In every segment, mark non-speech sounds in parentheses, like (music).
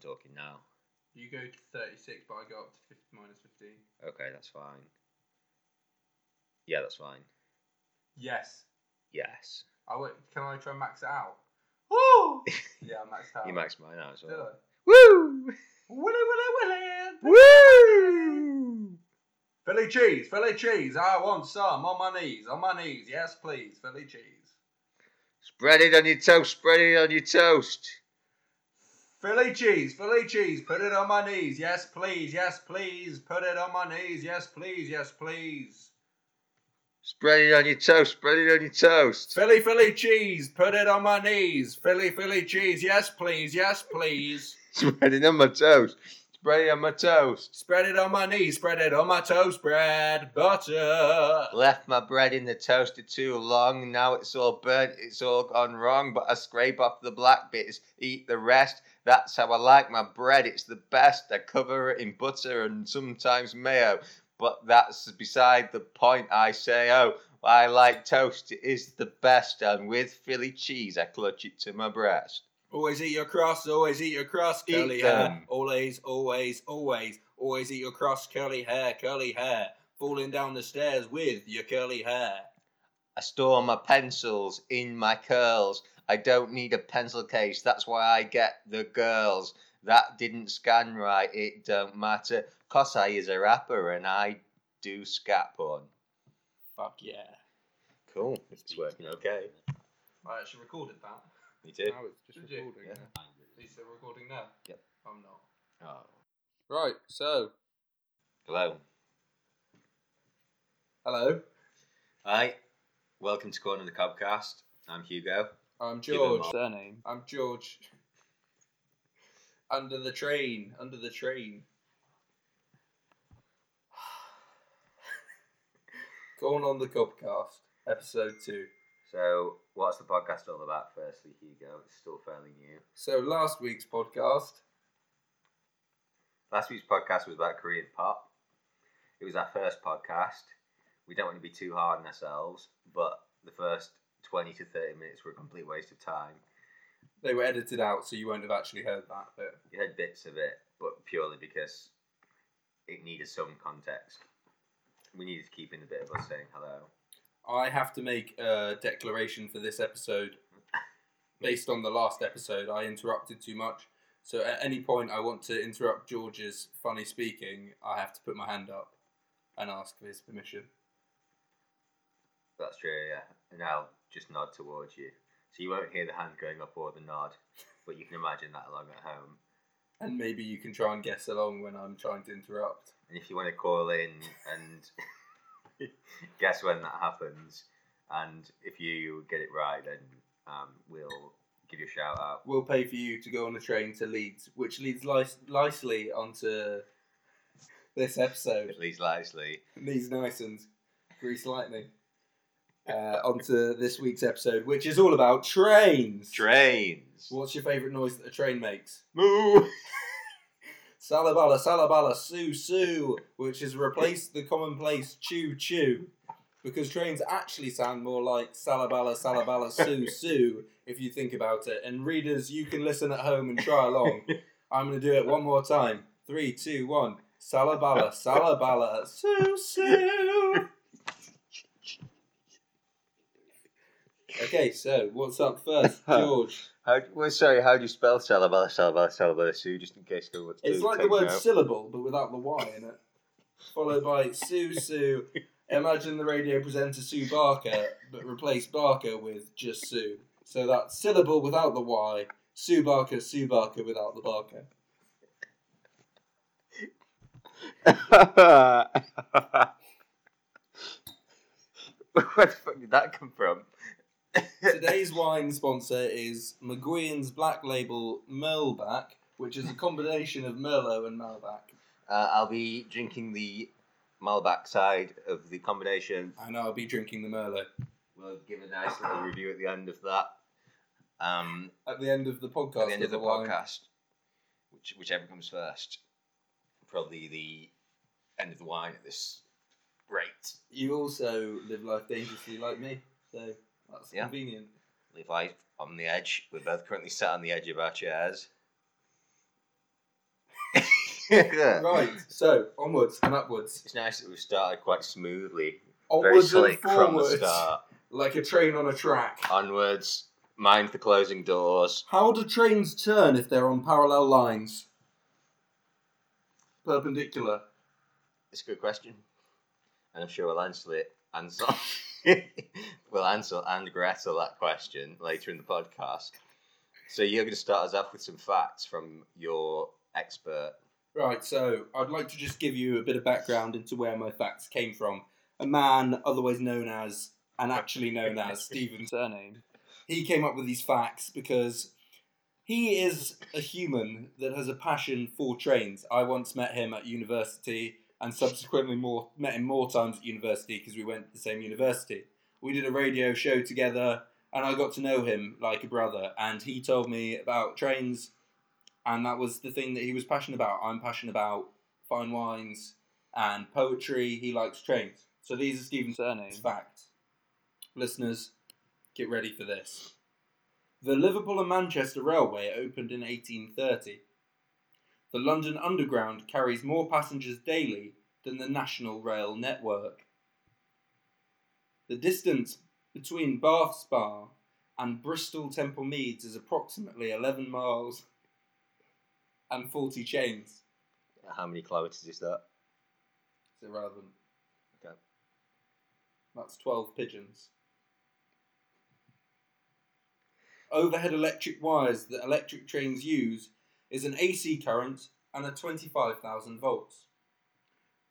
talking now. You go to 36, but I go up to 50 minus 15. Okay, that's fine. Yeah, that's fine. Yes. Yes. I wait, can I try and max it out? (laughs) Woo! yeah, I maxed out. You maxed mine out as Did well. I? Woo! Willy, willy, willy! Woo! (laughs) Philly cheese, Philly cheese. I want some on my knees, on my knees. Yes, please, Philly cheese. Spread it on your toast. Spread it on your toast. Philly cheese, Philly cheese. Put it on my knees. Yes, please, yes, please. Put it on my knees. Yes, please, yes, please. Spread it on your toast. Spread it on your toast. Philly, Philly cheese. Put it on my knees. Philly, Philly cheese. Yes, please, yes, please. Spread it on my toast. Spread it on my toast. Spread it on my knees. Spread it on my toast bread. Butter. Left my bread in the toaster too long. Now it's all burnt. It's all gone wrong. But I scrape off the black bits. Eat the rest. That's how I like my bread. It's the best. I cover it in butter and sometimes mayo. But that's beside the point. I say, oh, I like toast. It is the best. And with Philly cheese, I clutch it to my breast. Always eat your crust, always eat your Eat curly them. hair. Always, always, always, always eat your crust, curly hair, curly hair. Falling down the stairs with your curly hair. I store my pencils in my curls. I don't need a pencil case. That's why I get the girls. That didn't scan right. It don't matter. Cause I is a rapper and I do scat porn. Fuck yeah. Cool. It's working okay. I actually recorded that. Me too. Now it's just Did you? recording. Yeah. yeah. Are you still recording now? Yep. I'm not. Oh. Right, so Hello. Hello. Hi. Welcome to Corner of the Cobcast. I'm Hugo. I'm Give him George. up. surname. I'm George. Under the train. Under the train. Going on the Cubcast, episode two. So, what's the podcast all about, firstly, Hugo? It's still fairly new. So last week's podcast, Last week's podcast was about Korean pop. It was our first podcast. We don't want to be too hard on ourselves, but the first 20 to 30 minutes were a complete waste of time. they were edited out, so you won't have actually heard that bit. You heard bits of it, but purely because it needed some context. We needed to keep in a bit of us saying hello. I have to make a declaration for this episode (laughs) based on the last episode. I interrupted too much. So at any point I want to interrupt George's funny speaking, I have to put my hand up and ask for his permission. That's true, yeah. And I'll just nod towards you. So you won't hear the hand going up or the nod, but you can imagine that along at home. And maybe you can try and guess along when I'm trying to interrupt. And if you want to call in and (laughs) guess when that happens, and if you get it right, then um, we'll give you a shout out. We'll pay for you to go on a train to Leeds, which leads nicely onto this episode. Least Lisley. Leeds nice and grease lightning. Uh, onto this week's episode, which is all about trains. Trains. What's your favourite noise that a train makes? Moo. (laughs) Salabala, salabala, sue, sue, which has replaced the commonplace choo, choo. Because trains actually sound more like salabala, salabala, sue, (laughs) sue, if you think about it. And readers, you can listen at home and try along. (laughs) I'm going to do it one more time. Three, two, one. Salabala, salabala, sue, sue. Okay, so what's up (laughs) first? George. How, well, sorry, how do you spell Salabala, Salabala, Salabala, Sue, just in case no one's It's like the word syllable, but without the Y in it. Followed by Sue Sue. Imagine the radio presenter Sue Barker, but replace Barker with just Sue. So that's syllable without the Y. Sue Barker, Sue Barker without the Barker. (laughs) Where the fuck did that come from? Today's wine sponsor is McGuinn's Black Label Merlback, which is a combination of Merlot and Malbec. Uh, I'll be drinking the Malbec side of the combination. And I'll be drinking the Merlot. We'll give a nice little review at the end of that. Um, At the end of the podcast. at the end of the wine. podcast, which whichever comes first. Probably the end of the wine at this rate. You also live life dangerously like me, so that's Yeah. convenient. Live life on the edge. We're both currently sat on the edge of our chairs. (laughs) Right, so onwards and upwards. It's nice that we've started quite smoothly. Very Onwards and slick from the forwards. start. Like a train on a track. Onwards, mind the closing doors. How do trains turn if they're on parallel lines? Perpendicular. It's a good question. And I'm sure we'll answer it. Answer. (laughs) (laughs) we'll answer and Gretel that question later in the podcast. So you're going to start us off with some facts from your expert. Right, so I'd like to just give you a bit of background into where my facts came from. A man, otherwise known as, and actually known as, (laughs) Stephen Surname. He came up with these facts because he is a human that has a passion for trains. I once met him at university and subsequently more met him more times at university because we went to the same university. We did a radio show together and I got to know him like a brother and he told me about trains and that was the thing that he was passionate about. I'm passionate about fine wines and poetry. He likes trains. So these are Stephen's surnames. Fact, Listeners, get ready for this. The Liverpool and Manchester Railway opened in 1830. The London Underground carries more passengers daily than the National Rail Network. The distance between Bath Spa and Bristol Temple Meads is approximately 11 miles and 40 chains. How many kilometres is that? It's irrelevant. Okay. That's 12 pigeons. Overhead electric wires that electric trains use is an AC current and a 25,000 volts.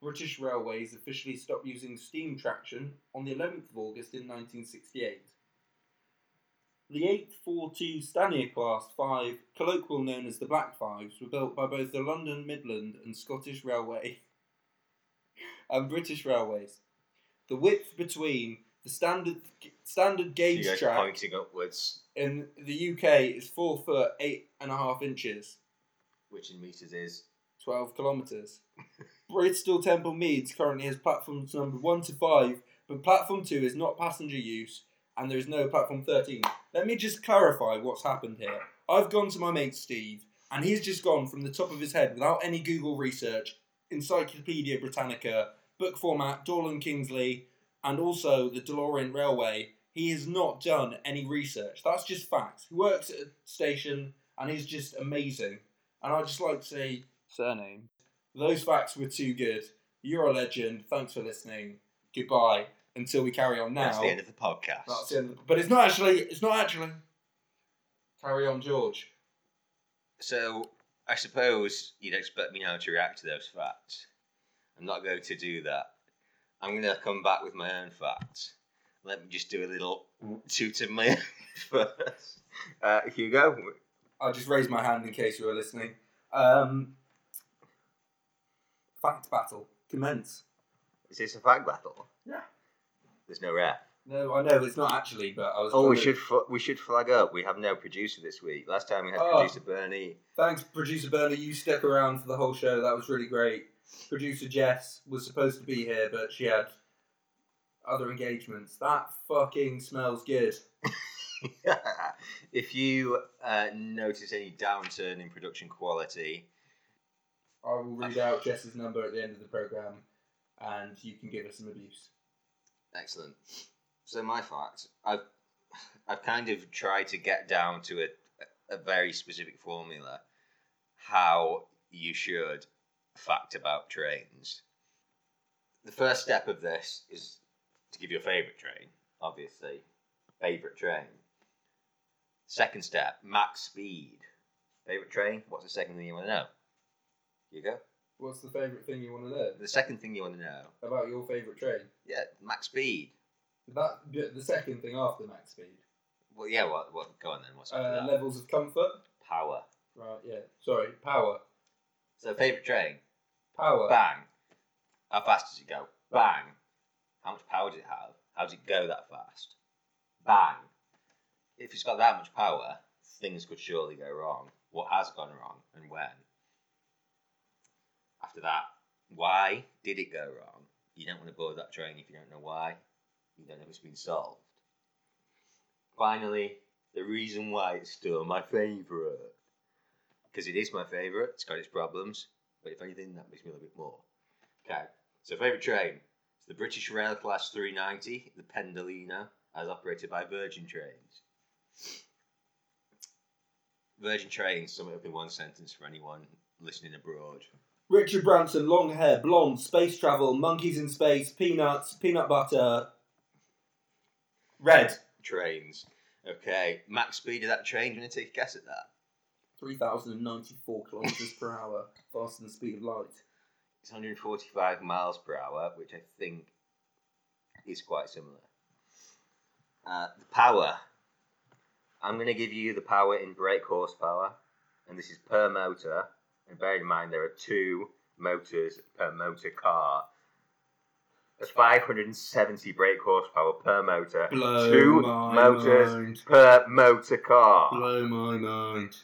British Railways officially stopped using steam traction on the 11th of August in 1968. The 842 Stanier Class 5, colloquial known as the Black Fives, were built by both the London Midland and Scottish Railway (laughs) and British Railways. The width between the standard standard gauge guys track pointing upwards, in the UK is four foot eight and a half inches, which in metres is. twelve kilometres. (laughs) Bristol Temple Meads currently has platforms number one to five, but platform two is not passenger use, and there is no platform thirteen. Let me just clarify what's happened here. I've gone to my mate Steve, and he's just gone from the top of his head without any Google research, Encyclopedia Britannica, book format, Dorling Kindersley, and also the DeLorean Railway. He has not done any research. That's just facts. He works at a station, and he's just amazing. And I'd just like to say, surname. Those facts were too good. You're a legend. Thanks for listening. Goodbye. Until we carry on now. That's the end of the podcast. That's the end. Of, but it's not actually. It's not actually. Carry on, George. So, I suppose you'd expect me now to react to those facts. I'm not going to do that. I'm going to come back with my own facts. Let me just do a little toot of my (laughs) first. Uh, Hugo, I'll just raise my hand in case you were listening. Um, fact battle commence. is this a fact battle? Yeah. There's no ref. No, I know it's not actually, but I was. Oh, we should fl- we should flag up. We have no producer this week. Last time we had Oh. producer Bernie. Thanks, producer Bernie. You stuck around for the whole show. That was really great. Producer Jess was supposed to be here, but she had other engagements. That fucking smells good. (laughs) if you uh, notice any downturn in production quality, I will read out Jess's number at the end of the program, and you can give us some abuse. excellent. So my fact, I've I've kind of tried to get down to a a very specific formula how you should fact about trains. The first step of this is to give you a favourite train, obviously. Favourite train. Second step, max speed. Favourite train? What's the second thing you want to know? Hugo? What's the favourite thing you want to know The second thing you want to know? about your favourite train? Yeah, max speed. That the second thing after max speed. Well, yeah, what? What? Go on then. What's Uh, levels of comfort. Power. Right. Yeah. Sorry. Power. So favourite train? Power. Bang. How fast does it go? Bang. How much power does it have? How does it go that fast? Bang. If it's got that much power, things could surely go wrong. What has gone wrong and when? After that, why did it go wrong? You don't want to board that train if you don't know why. You don't know if it's been solved. Finally, the reason why it's still my favourite. Because it is my favourite, it's got its problems. But if anything, that makes me a little bit more. Okay. So favourite train? It's the British Rail Class 390, the Pendolino, as operated by Virgin Trains. Virgin Trains, sum it up in one sentence for anyone listening abroad. Richard Branson, long hair, blonde, space travel, monkeys in space, peanuts, peanut butter. Red. Trains. Okay. Max speed of that train, do you want to take a guess at that? 3,094 kilometres per hour, faster than the speed of light. It's 145 miles per hour, which I think is quite similar. Uh, the power. I'm going to give you the power in brake horsepower, and this is per motor. And bear in mind there are two motors per motor car. That's 570 brake horsepower per motor. Blow two motors mind. per motor car. Blow my mind.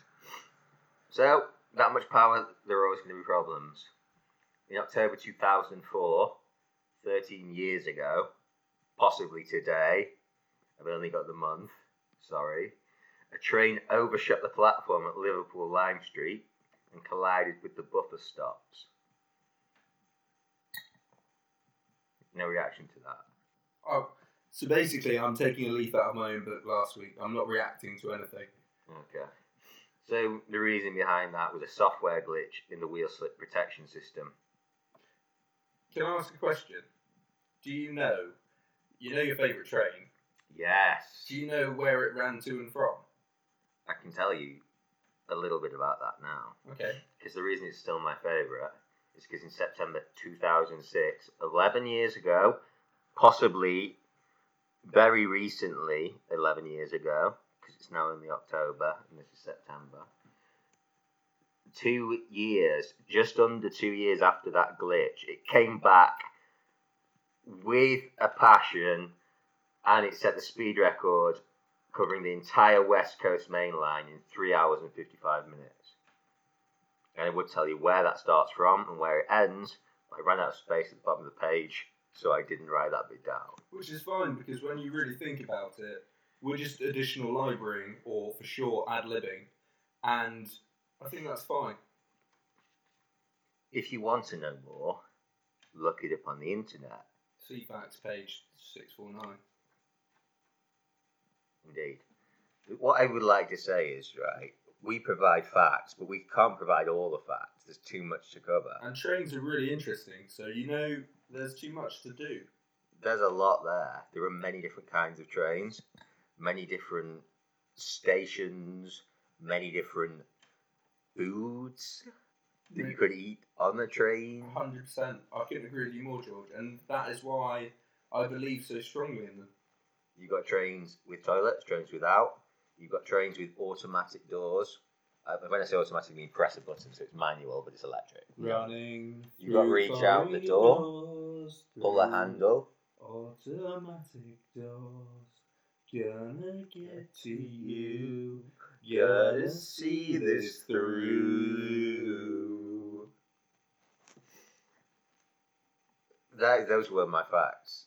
So, that much power, there are always going to be problems. In October 2004, 13 years ago, possibly today, I've only got the month, sorry, a train overshot the platform at Liverpool Lime Street and collided with the buffer stops. No reaction to that. Oh, so basically, I'm taking a leaf out of my own book last week. I'm not reacting to anything. Okay. So, the reason behind that was a software glitch in the wheel slip protection system. Can I ask a question? Do you know, you know your favourite train? Yes! Do you know where it ran to and from? I can tell you a little bit about that now. Okay. Because the reason it's still my favourite is because in September 2006, 11 years ago, possibly very recently, 11 years ago, because it's now only October and this is September, two years, just under two years after that glitch, it came back with a passion and it set the speed record covering the entire West Coast main line in 3 hours and 55 minutes. And it would tell you where that starts from and where it ends. I ran out of space at the bottom of the page, so I didn't write that bit down. Which is fine because when you really think about it, we're just additional librarying or for sure ad libbing, and I think that's fine. If you want to know more, look it up on the internet. Ceefax page 649. Indeed. What I would like to say is, right, we provide facts, but we can't provide all the facts. There's too much to cover. And trains are really interesting, so you know there's too much to do. There's a lot there. There are many different kinds of trains, many different stations, many different foods that you could eat on the train. 100%. I couldn't agree with you more, George, and that is why I believe so strongly in them. You've got trains with toilets, trains without. You've got trains with automatic doors. Uh, when I say automatic, I mean press a button, so it's manual, but it's electric. Running. You've got to reach out the door, corridors, Pull the handle. Automatic doors. Gonna get to you. Gotta see this through. That, those were my facts.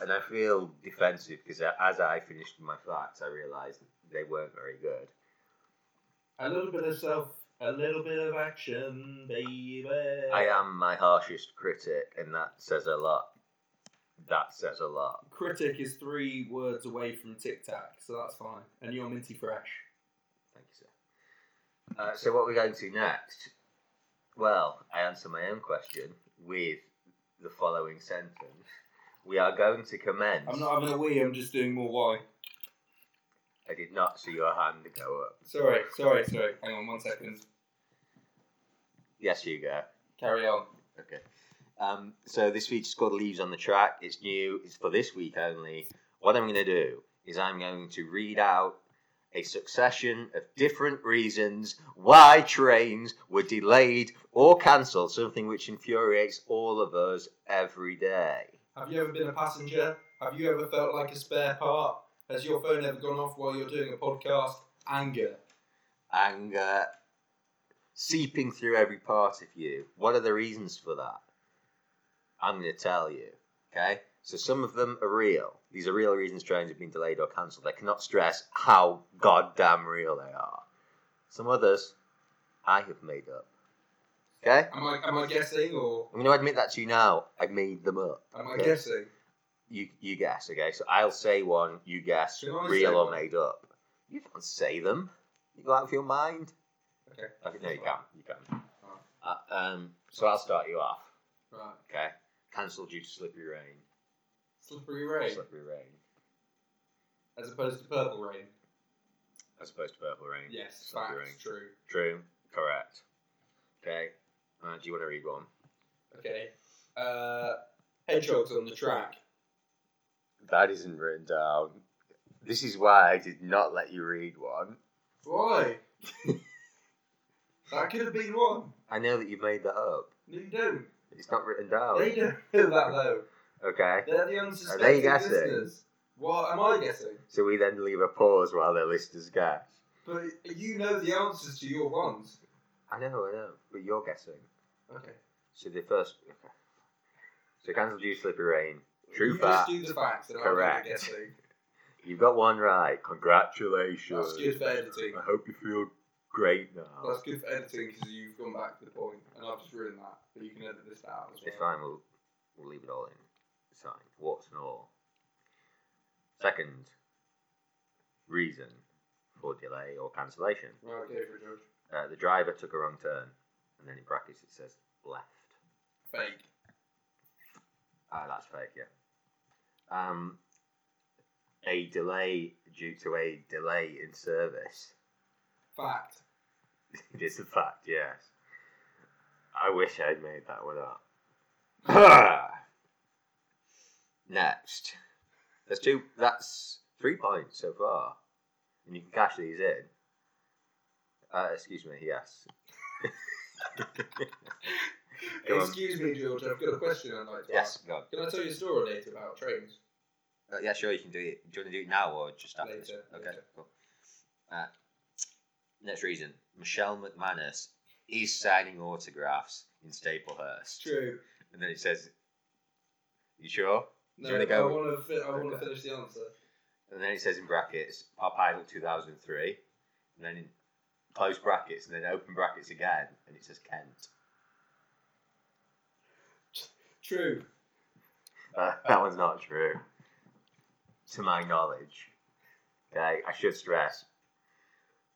And I feel defensive because as I finished my facts, I realised they weren't very good. A little bit of self, a little bit of action, baby. I am my harshest critic, and that says a lot. That says a lot. Critic is three words away from Tic Tac, so that's fine. And you're minty fresh. Thank you, sir. Uh, so, what we're going to next? Well, I answer my own question with the following sentence. We are going to commence. I'm not having a wee, I'm just doing more why. I did not see your hand go up. Sorry, sorry, sorry. Hang on one second. Yes, you go. Carry on. Okay. Um, so this feature's called Leaves on the Track. It's new. It's for this week only. What I'm going to do is I'm going to read out a succession of different reasons why trains were delayed or cancelled, something which infuriates all of us every day. Have you ever been a passenger? Have you ever felt like a spare part? Has your phone ever gone off while you're doing a podcast? Anger. Anger seeping through every part of you. What are the reasons for that? I'm going to tell you. Okay? So some of them are real. These are real reasons trains have been delayed or cancelled. I cannot stress how goddamn real they are. Some others I have made up. Okay? Am I am I guessing or I'm going to admit that to you now. I made them up. am I Okay. guessing? You you guess, okay? So I'll say one, you guess, real or one? made up. You can't say them. You go out of your mind. Okay. Okay, no, you can. You can. Uh, um, so I'll start you off, Right. okay? Cancelled due to slippery rain. Slippery rain Slippery rain. as opposed to purple rain. As opposed to purple rain. Yes, Slippery rain. true. True. Correct. Okay. Uh, do you want to read one? Okay. Uh, hedgehogs on the track. That isn't written down. This is why I did not let you read one. Why? (laughs) that could have been one. I know that you've made that up. No, you don't. It's not written down. They don't know that low. Okay. They're the unsuspecting Are they guessing? listeners. What am I guessing? So we then leave a pause while their listeners guess. But you know the answers to your ones. I know, I know, but you're guessing. Okay. So the first. Okay. So cancel due slippery rain. True you fact. just do the facts and Correct. (laughs) You've got one right. Congratulations. That's good for editing. I hope you feel great now. That's good for editing because you've gone back to the point, and I've just ruined that. But you can edit this out as well. It's fine. We'll we'll leave it all in. It's fine. What's and all. Second reason for delay or cancellation. Right, go for George. Uh, the driver took a wrong turn, and then in brackets it says left. Fake. Ah, that's fake. Yeah. Um, a delay due to a delay in service. Fact. (laughs) it is a fact. Yes. I wish I'd made that one up. (laughs) Next. There's two. That's three points so far, and you can cash these in. Uh, excuse me. Yes. (laughs) Go on. Excuse me, George. I've got a question I'd like to Yes. ask. Go on. Can I tell you a story later about trains? Uh, yeah, sure. You can do it. Do you want to do it now or just after? this? Later, Okay. later. Cool. Uh, next reason. Michelle McManus is signing autographs in Staplehurst, True. and then it says, "You sure?" No, you wanna go? I want to. Fi- I want to Okay. finish the answer. And then it says in brackets, Pop Idol 2003, and then in close brackets, and then open brackets again, and it says Kent. True. Uh, that one's not true, to my knowledge. Okay, I should stress.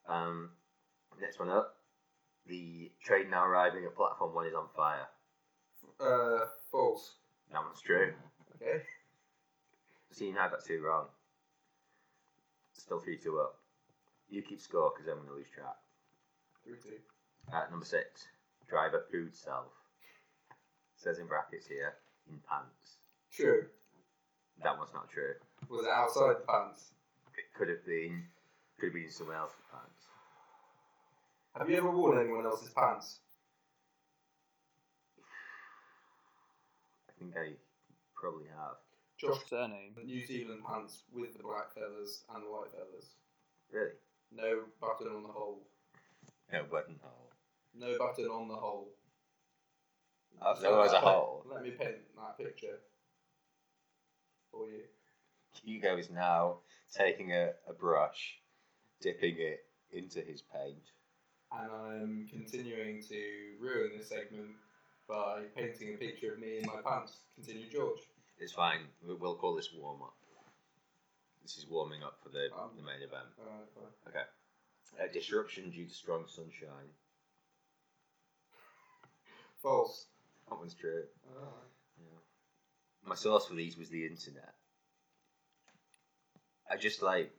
Um, next one up. The train now arriving at platform one is on fire. Uh, false. That one's true. Okay. So you now got two wrong. Still three two up. You keep score because I'm going to lose track. Three two. Uh, number six. Driver pooed self. Says in brackets here, in pants. True. That one's not true. Was it outside the pants? It could have been, could have been someone else's pants. Have you ever worn anyone else's pants? I think I probably have. Josh surname. New Zealand pants with the black feathers and the white feathers. Really? No button on the hole. No buttonhole. No button on the hole. There was a let- hole. Let me paint that picture for you. Hugo is now taking a, a brush, dipping it into his paint. And I'm continuing to ruin this segment by painting a picture of me in my pants. Continue, George. It's fine. we- We'll call this warm up. This is warming up for the, Um, the main event. Okay. Uh, disruption due to strong sunshine. False. That one's true. Yeah. My source for these was the internet. I just like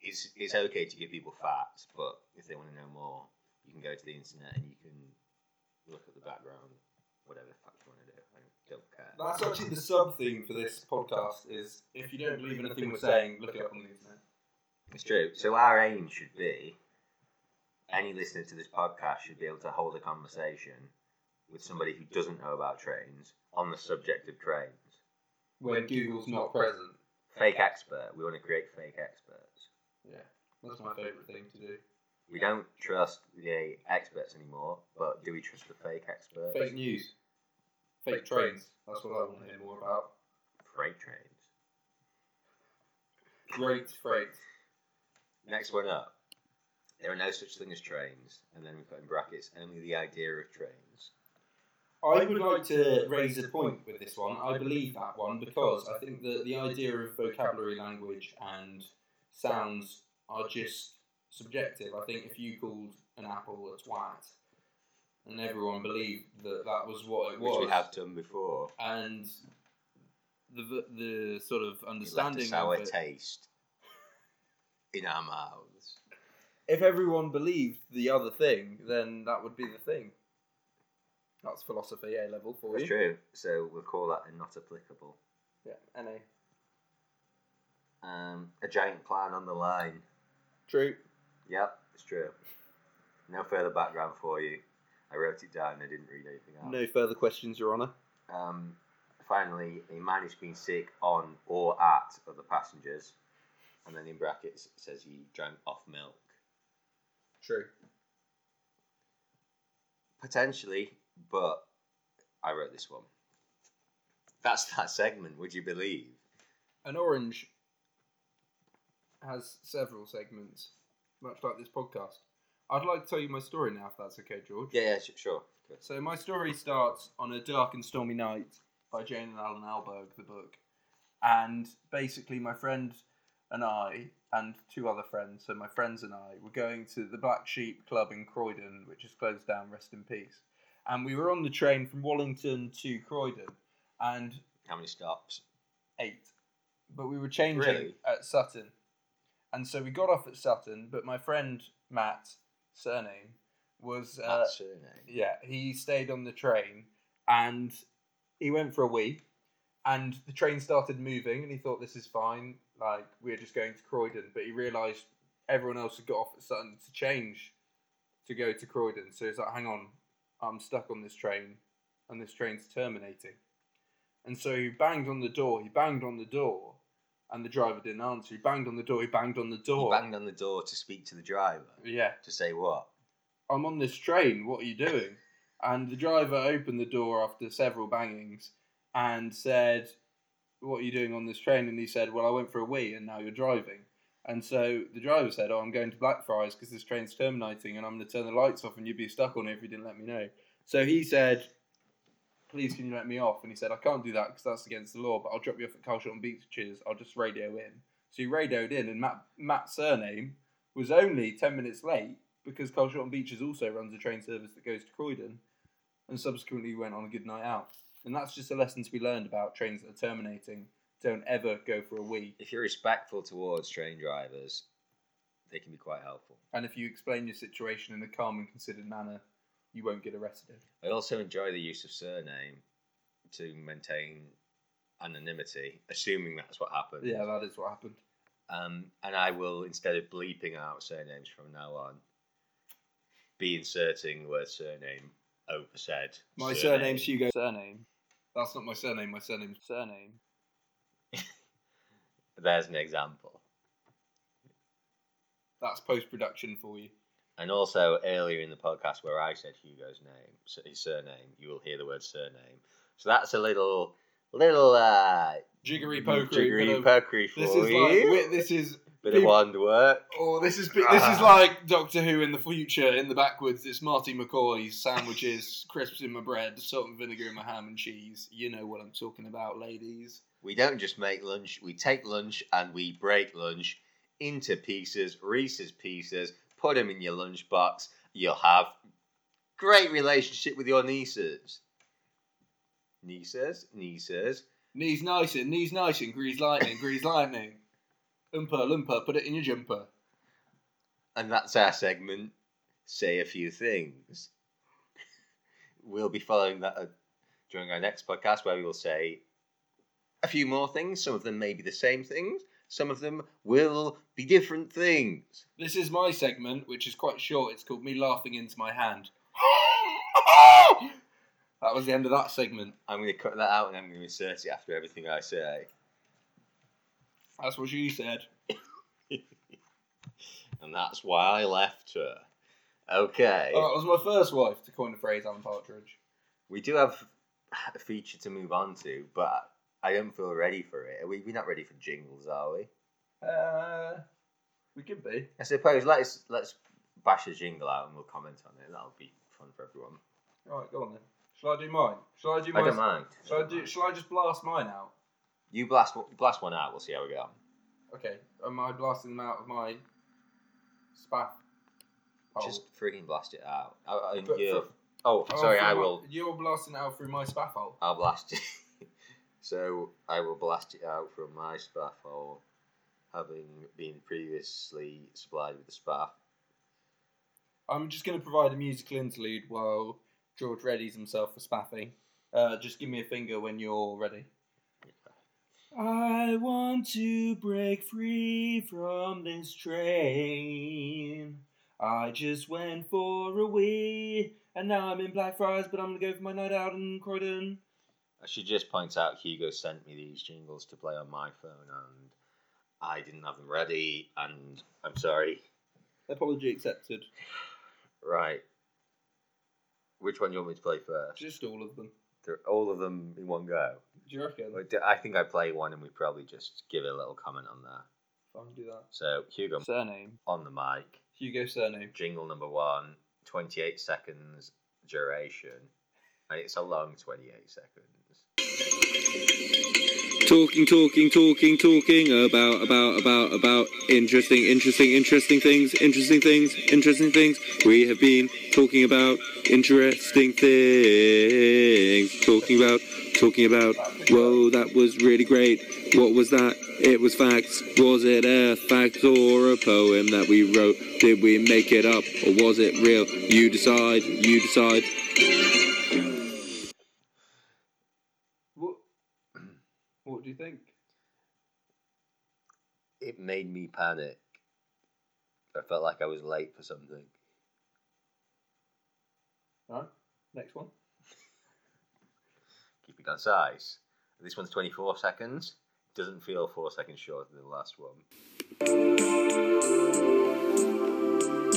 it's it's okay to give people facts, but if they want to know more, you can go to the internet and you can look at the background, whatever facts you want to do. I don't care. That's actually the sub theme for this podcast is if you don't believe anything we're saying, look it up on the internet. It's true. So our aim should be any listener to this podcast should be able to hold a conversation with somebody who doesn't know about trains on the subject of trains. When Google's not present. Fake expert. We want to create fake experts. Yeah. That's my favourite thing to do. We don't trust the experts anymore, but do we trust the fake experts? Fake news. Fake trains. That's what I want to hear more about. Freight trains. Great freight. Next one up. There are no such thing as trains, and then we put in brackets only the idea of trains. I would like to raise a point with this one. I believe that one because I think that the idea of vocabulary, language, and sounds are just subjective. I think if you called an apple a twat, and everyone believed that that was what it was, Which we have done before. and the the sort of It left a understanding sour of it, taste in our mouths. if everyone believed the other thing, then that would be the thing. That's philosophy A level for That's you. true. So we'll call that a not applicable. Yeah, NA. Um, a giant plan on the line. True. Yep, it's true. No further background for you. I wrote it down. I didn't read anything else. No further questions, Your Honour. Um, finally, a man who's been sick on or at other passengers, and then in brackets it says he drank off milk. True. Potentially, but I wrote this one. That's that segment. Would you believe? An orange has several segments, much like this podcast. I'd like to tell you my story now, if that's okay, George. Yeah, yeah, sure. Good. So my story starts on a dark and stormy night by Jane and Allan Ahlberg, the book, and basically my friend and I and two other friends, so my friends and I, were going to the Black Sheep Club in Croydon, which is closed down. Rest in peace. And we were on the train from Wallington to Croydon, and How many stops? eight, but we were changing Really? at Sutton, and so we got off at Sutton. But my friend Matt, surname, was uh, surname. yeah, he stayed on the train and he went for a wee. And the train started moving, and he thought this is fine. Like we're just going to Croydon, but he realised everyone else had got off at Sutton to change to go to Croydon. So he's like, "Hang on, I'm stuck on this train, and this train's terminating." And so he banged on the door. He banged on the door, and the driver didn't answer. He banged on the door. He banged on the door. He banged on the door to speak to the driver Yeah, to say what? I'm on this train. What are you doing? And the driver opened the door after several bangings and said, What are you doing on this train? And he said, Well, I went for a wee and now you're driving. And so the driver said, Oh, I'm going to Blackfriars because this train's terminating and I'm going to turn the lights off and you'd be stuck on it if you didn't let me know. So he said, Please, can you let me off? And he said, I can't do that because that's against the law, but I'll drop you off at Carshalton Beeches. I'll just radio in. So he radioed in, and Matt, Matt's surname was only 10 minutes late because Carshalton Beeches also runs a train service that goes to Croydon and subsequently went on a good night out. And that's just a lesson to be learned about trains that are terminating. Don't ever go for a wee. If you're respectful towards train drivers, they can be quite helpful. And if you explain your situation in a calm and considered manner, you won't get arrested. I also enjoy the use of surname to maintain anonymity, assuming that's what happened. Yeah, that is what happened. Um, and I will, instead of bleeping out surnames from now on, be inserting the word surname over said. My surname. surname's Hugo. Surname. That's not my surname. My surname's surname. (laughs) There's an example. That's post production for you. And also earlier in the podcast where I said Hugo's name, his surname, you will hear the word surname. So that's a little, little uh, Jiggery pokery. jiggery pokery for This is you. like this is Bit of peop- wand work. Oh, this is this is ah. like Doctor Who in the future. In the backwoods, it's Marty McCoy sandwiches, (laughs) crisps in my bread, salt and vinegar in my ham and cheese. You know what I'm talking about, ladies. We don't just make lunch, we take lunch and we break lunch into pieces, Reese's pieces, put them in your lunchbox. You'll have great relationship with your nieces. Nieces, nieces. Knees nice and knees nice and grease lightning, grease lightning. Oompa loompa, put it in your jumper. And that's our segment, Say a Few Things. we'll be following that uh, during our next podcast where we will say a few more things. Some of them may be the same things, some of them will be different things. This is my segment, which is quite short. It's called Me Laughing Into My Hand. (laughs) that was the end of that segment. I'm going to cut that out and I'm going to insert it after everything I say. That's what she said. (laughs) And that's why I left her. Okay. Oh, that was my first wife to coin the phrase Alan Partridge. We do have a feature to move on to, but I don't feel ready for it. Are we, we're not ready for jingles, are we? Uh, we could be. I suppose let's let's bash a jingle out and we'll comment on it. That'll be fun for everyone. All right, go on then. Shall I do mine? Shall I do mine? I don't mind. Shall I do? Shall I just blast mine out? You blast blast one out. We'll see how we go. Okay. Am I blasting them out of my spaff? hole? Just freaking blast it out. I, I, But you- for- oh, Oh, sorry. through I my- will. You're blasting it out through my spaff hole. I'll blast it. (laughs) so I will blast it out from my spaff hole, having been previously supplied with the spaff. I'm just going to provide a musical interlude while George readies himself for spaffing. Uh, just give me a finger when you're ready. I want to break free from this train. I just went for a wee, and now I'm in Blackfriars, but I'm gonna go for my night out in Croydon. I should just point out Hugo sent me these jingles to play on my phone, and I didn't have them ready, and I'm sorry. Apology accepted. Right. Which one do you want me to play first? Just all of them. They're all of them in one go. Do you reckon? But I think I play one, and we probably just give a little comment on that. Fine, do that. So Hugo Surname. on the mic. Hugo surname. Jingle number one, 28 seconds duration. And it's a long 28 seconds. Talking, talking, talking, talking about, about, about, about interesting, interesting, interesting things, interesting things, interesting things. We have been talking about interesting things. Talking about, talking about, whoa, that was really great. What was that? It was facts. Was it a fact or a poem that we wrote? Did we make it up or was it real? You decide, you decide. Made me panic. I felt like I was late for something. All right. Next one. (laughs) Keep it concise. This one's 24 seconds. Doesn't feel four seconds shorter than the last one.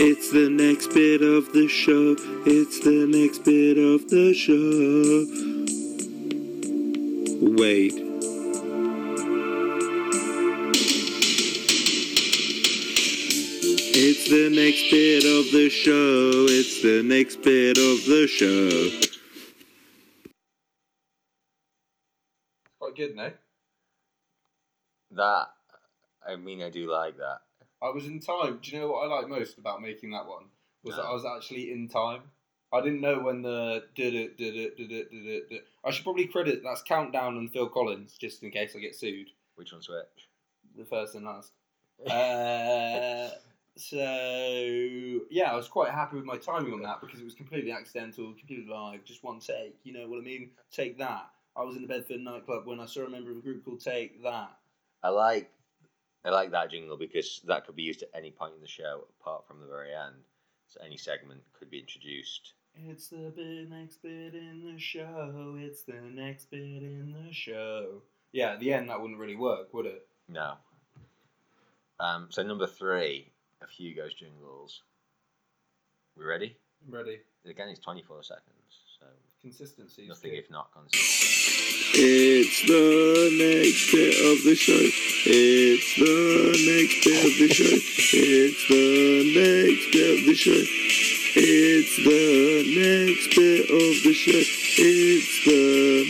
It's the next bit of the show. It's the next bit of the show. Wait. The next bit of the show. It's the next bit of the show. It's quite good, no? That, I mean, I do like that. I was in time. Do you know what I like most about making that one? Was that I was actually in time. I didn't know when the did it did it did it did it. did it. I should probably credit that's Countdown and Phil Collins just in case I get sued. Which one's which? The first and last. (laughs) Uh, so yeah, I was quite happy with my timing on that because it was completely accidental, completely live, just one take. You know what I mean? Take that. I was in the Bedford nightclub when I saw a member of a group called Take That. I like I like that jingle because that could be used at any point in the show apart from the very end. So any segment could be introduced. It's the bit, next bit in the show. It's the next bit in the show. Yeah, at the end that wouldn't really work, would it? No. Um, so number three of Hugo's jingles. We ready? Ready. Again, it's 24 seconds, so Consistency. is nothing good. if not consistent. It's the next bit of the show. It's the next bit of the show. It's the next bit of the show. It's the next bit of the show. It's the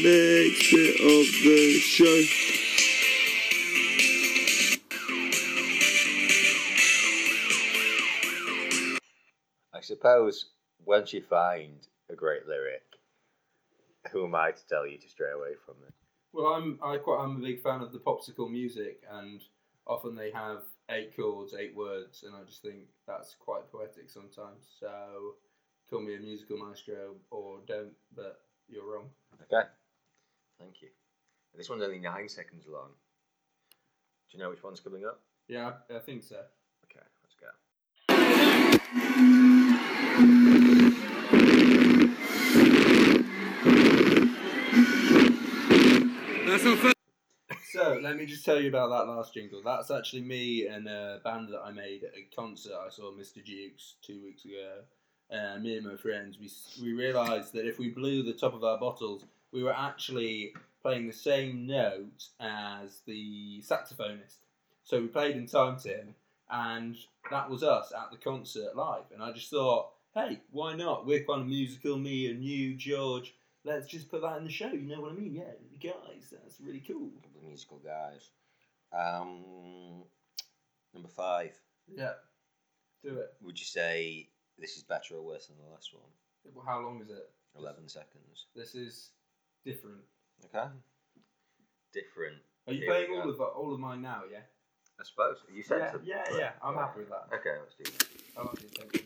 next bit of the show. Suppose once you find a great lyric, who am I to tell you to stray away from it? Well, I'm I quite I'm a big fan of the popsicle music, and often they have eight chords, eight words, and I just think that's quite poetic sometimes. So, call me a musical maestro or don't, but you're wrong. Okay. Thank you. This one's only nine seconds long. Do you know which one's coming up? Yeah, I, I think so. Okay, let's go. That's not. So let me just tell you about that last jingle. That's actually me and a band that I made at a concert. I saw Mr. Jukes two weeks ago. And me and my friends, we we realised that if we blew the top of our bottles, we were actually playing the same note as the saxophonist. So we played in time to him, and that was us at the concert live. And I just thought, hey, why not? We're kind of musical, me and you, George. Let's just put that in the show. You know what I mean? Yeah, guys, that's really cool. The musical guys. Um, number five. Yeah, do it. Would you say this is better or worse than the last one? Well, how long is it? 11 seconds. This is different. Okay. Different. Are you Here playing all of all of mine now? Yeah. I suppose. You said Yeah, yeah, yeah. I'm happy with that. Okay, let's do that. I like the attention.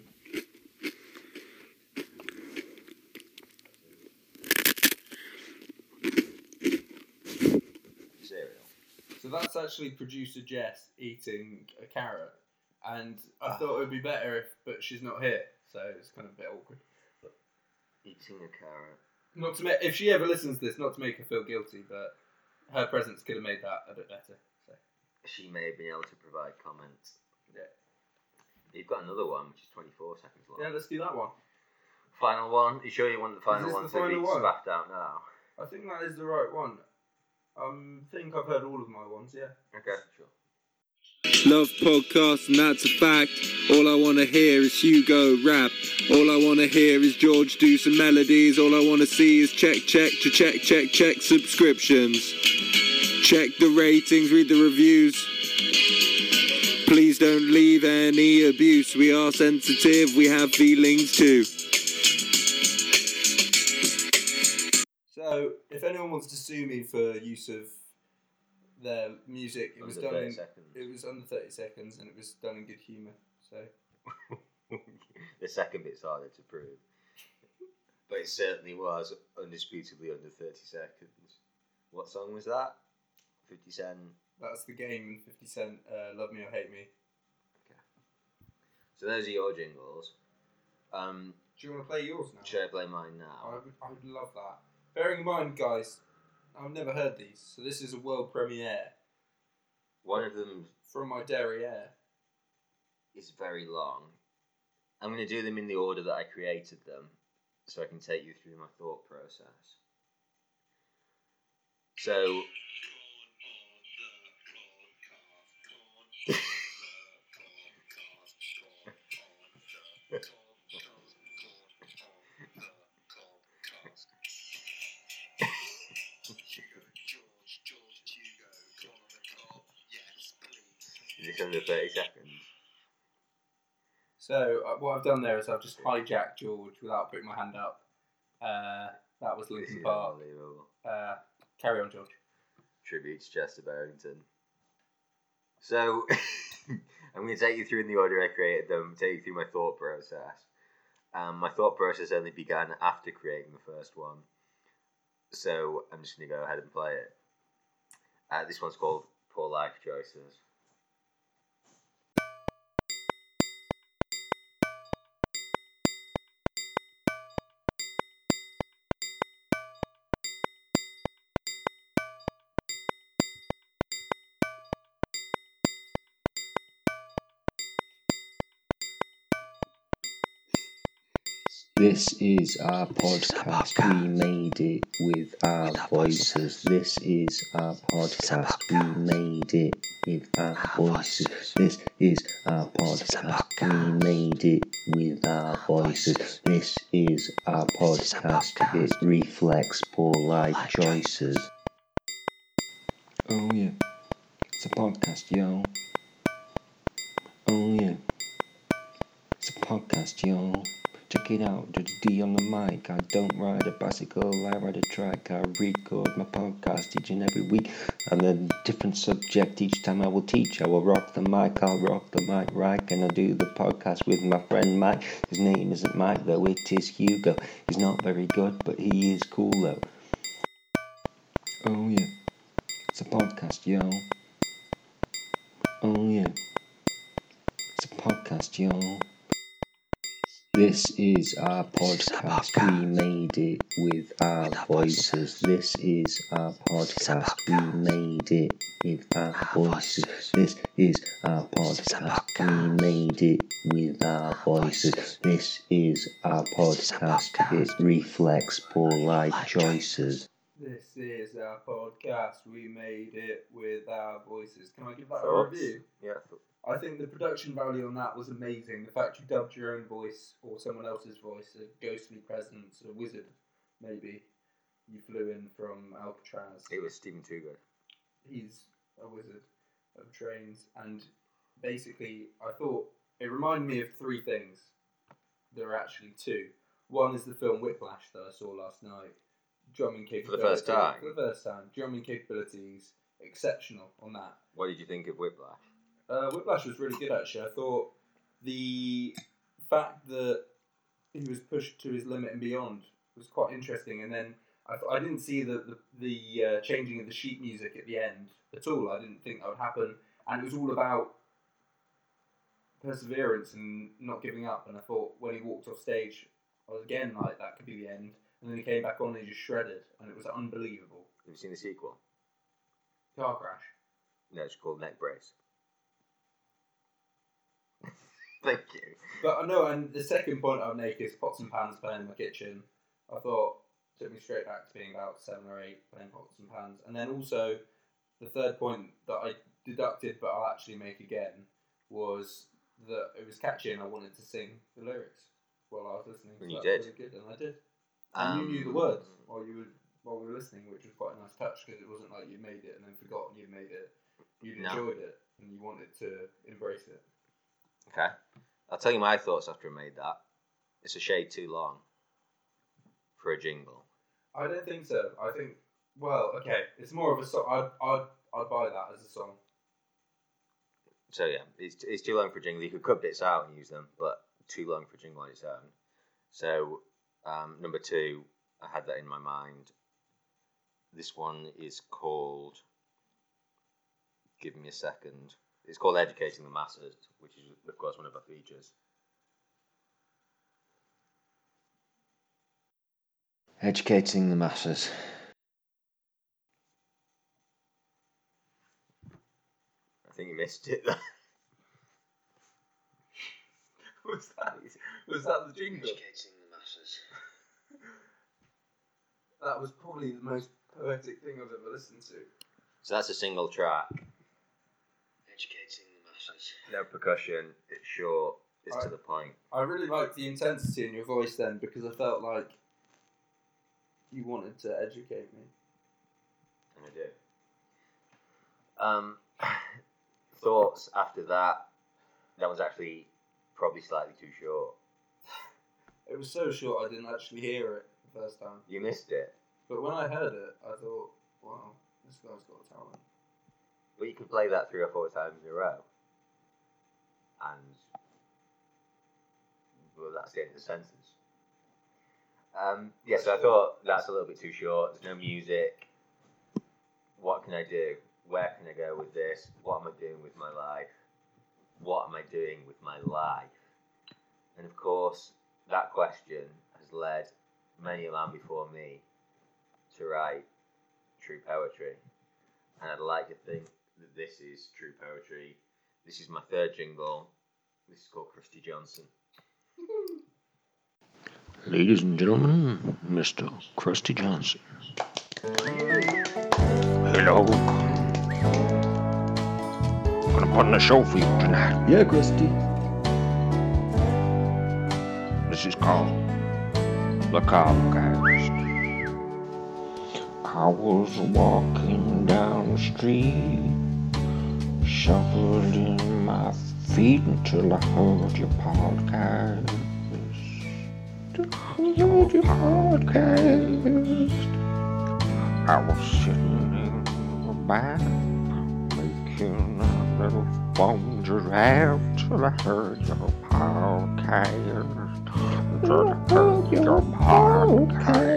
Cereal. So that's actually producer Jess eating a carrot, and I ah. thought it would be better if, but she's not here, so it's kind of a bit awkward. Eating a carrot. Not to make if she ever listens to this, not to make her feel guilty, but her presence could have made that a bit better. So She may have been able to provide comments. Yeah. You've got another one, which is 24 seconds long. yeah, let's do that one. Final one. You sure you want the final this one the to be final one? spaffed out now? I think that is the right one. Um, think I've heard all of my ones. Yeah. Okay, sure. Love podcasts, and that's a fact. All I wanna hear is Hugo rap. All I wanna hear is George do some melodies. All I wanna see is check, check, to check, check, check subscriptions. Check the ratings, read the reviews. Please don't leave any abuse. We are sensitive, we have feelings too. So if anyone wants to sue me for use of their music, it was Under done 30 in seconds. it was under thirty seconds, and it was done in good humour. So (laughs) the second bit's harder to prove. But it certainly was undisputably under 30 seconds. What song was that? 50 Cent. that's the game. And Fifty Cent, uh, "Love Me or Hate Me." Okay. So those are your jingles. Um, Do you want to play yours now? should I play mine I now? would, I would love that. Bearing in mind, guys, I've never heard these, so this is a world premiere One of them from my derriere. is very long. I'm going to do them in the order that I created them so I can take you through my thought process. So, is this under 30 seconds? So uh, what I've done there is I've just hijacked George without putting my hand up. Uh, that was Linkin Park. unbelievable. Uh, carry on, George. Tribute to Chester Bennington. So, (laughs) I'm going to take you through in the order I created them, take you through my thought process. Um, my thought process only began after creating the first one. So, I'm just going to go ahead and play it. Uh, this one's called Poor Life Choices. This is our podcast. We made it with our voices. This is our podcast. We made it with our voices. This is our podcast. We made it with our voices. This is our podcast. It reflects poor life choices. Oh yeah, it's a podcast, yo. Check it out, Judge D on the mic. I don't ride a bicycle, I ride a trike. I record my podcast each and every week on a different subject. Each time I will teach, I will rock the mic, I'll rock the mic right. And I do the podcast with my friend Mike. His name isn't Mike though, it is Hugo. He's not very good, but he is cool though. Oh yeah, it's a podcast, yo. Oh yeah, it's a podcast, yo. This is our podcast. We made it with our voices. This is our podcast. We made it with our voices. This is our podcast. We made it with our voices. This is our podcast. It reflects poor life choices. This is our podcast. We made it with our voices. Can I give that a Thoughts? review? Yeah. I think the production value on that was amazing. The fact you dubbed your own voice or someone else's voice, a ghostly presence, a wizard, maybe. You flew in from Alcatraz. It was Stephen good. He's a wizard of trains, and basically, I thought it reminded me of three things. There are actually two. One is the film Whiplash that I saw last night. Drumming capabilities. For the first time? For the first time, drumming capabilities exceptional on that. What did you think of Whiplash? Uh, Whiplash was really good actually. I thought the fact that he was pushed to his limit and beyond was quite interesting. And then I, th- I didn't see the the, the uh, changing of the sheet music at the end at all. I didn't think that would happen, and it was all about perseverance and not giving up. And I thought when he walked off stage, I was again like that could be the end. And then he came back on and he just shredded, and it was unbelievable. Have you seen the sequel? Car crash. No, it's called Neck Brace. Thank you. But I know, and the second point I would make is pots and pans playing in my kitchen. I thought took me straight back to being about seven or eight playing pots and pans, and then also the third point that I deducted, but I'll actually make again, was that it was catchy and I wanted to sing the lyrics while I was listening. And so you did. really good, and I did. And you knew the Um, words while you were while we were listening, which was quite a nice touch because it wasn't like you made it and then forgotten you'd made it. You'd No. enjoyed it and you wanted to embrace it. Okay. I'll tell you my thoughts after I made that. It's a shade too long for a jingle. I don't think so. I think well, okay, it's more of a song. I'd I'd I'd buy that as a song. So yeah, it's, it's too long for a jingle. You could cut bits out and use them, but too long for a jingle on its own. So um, number two, I had that in my mind. This one is called. Give me a second. It's called Educating the Masses, which is of course one of our features. Educating the masses. I think you missed it. (laughs) was that was that the jingle? Educating the masses. That was probably the most poetic thing I've ever listened to. so that's a single track. Educating the masses. No percussion. It's short. It's to the point. I really liked the intensity in your voice then because I felt like you wanted to educate me. And I do. Um, (sighs) thoughts after that? That was actually probably slightly too short. It was so short I didn't actually hear it the first time. You missed it, But when I heard it, I thought, wow, this guy's got talent. But you could play that three or four times in a row, and well, that's the end of the sentence. Um, yes, I thought that's a little bit too short. There's no music. What can I do? Where can I go with this? What am I doing with my life? What am I doing with my life? And of course, that question has led many a man before me to write true poetry. And I'd like to think this is true poetry. This is my third jingle. This is called Christy Johnson. Ladies and gentlemen, Mr. Krusty Johnson. Hello. I'm Gonna put on a show for you tonight. Yeah, Christy. This is called The Cast. I was walking down the street, shuffling my feet until I heard your podcast. Heard Your podcast. I was sitting in the back, making a little phone giraffe till I heard your podcast. Till I heard your podcast.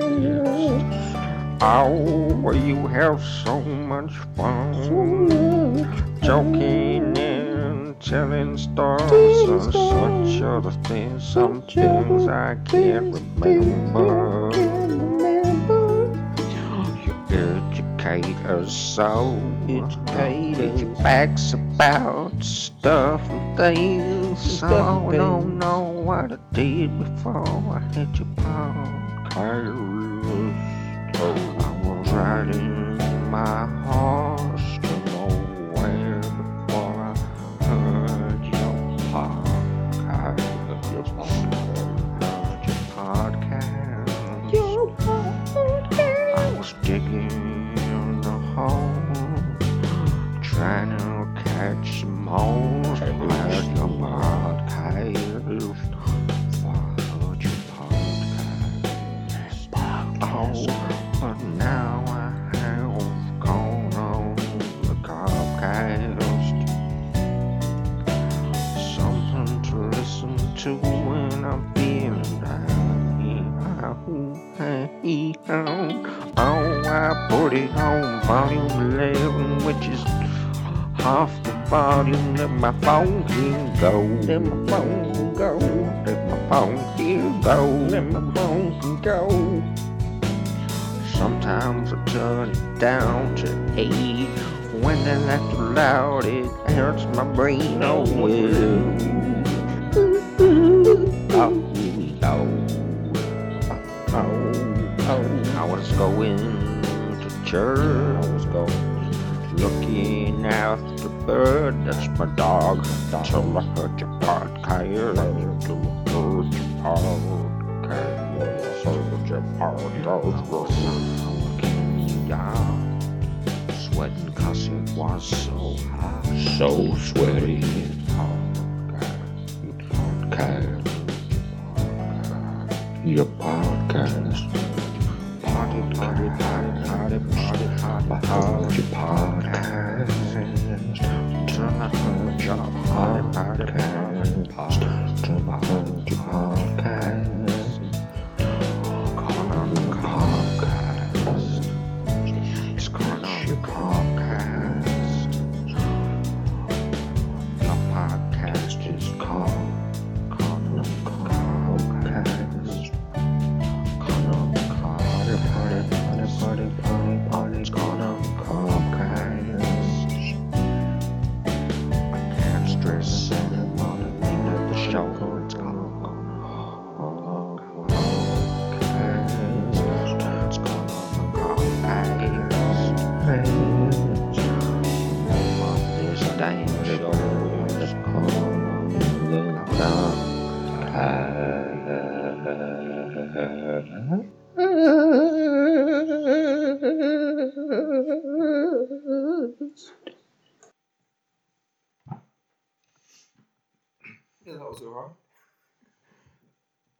Oh, you have so much fun. Joking and telling stories and such other things. Some things I can't remember. You educate us so. Educate Your us. facts about stuff and things. So I don't know what I did before I had your podcast. I was riding my horse Oh, I put it on volume 11, which is half the volume. Let my phone can go. Let my phone can go. Let my phone can go. Let my phone can go. Sometimes I turn it down to eight. When they're that too loud, it hurts my brain. Oh well. Oh, (laughs) going to church. I was going looking after bird. That's my dog. Until I heard your podcast. I heard your podcast. Heard your podcast. Yeah. Sweating cause it was so hot. So sweaty. Podcast. Your podcast. Party, party, party, party, party, party, party, podcast. Turn I heard your podcast.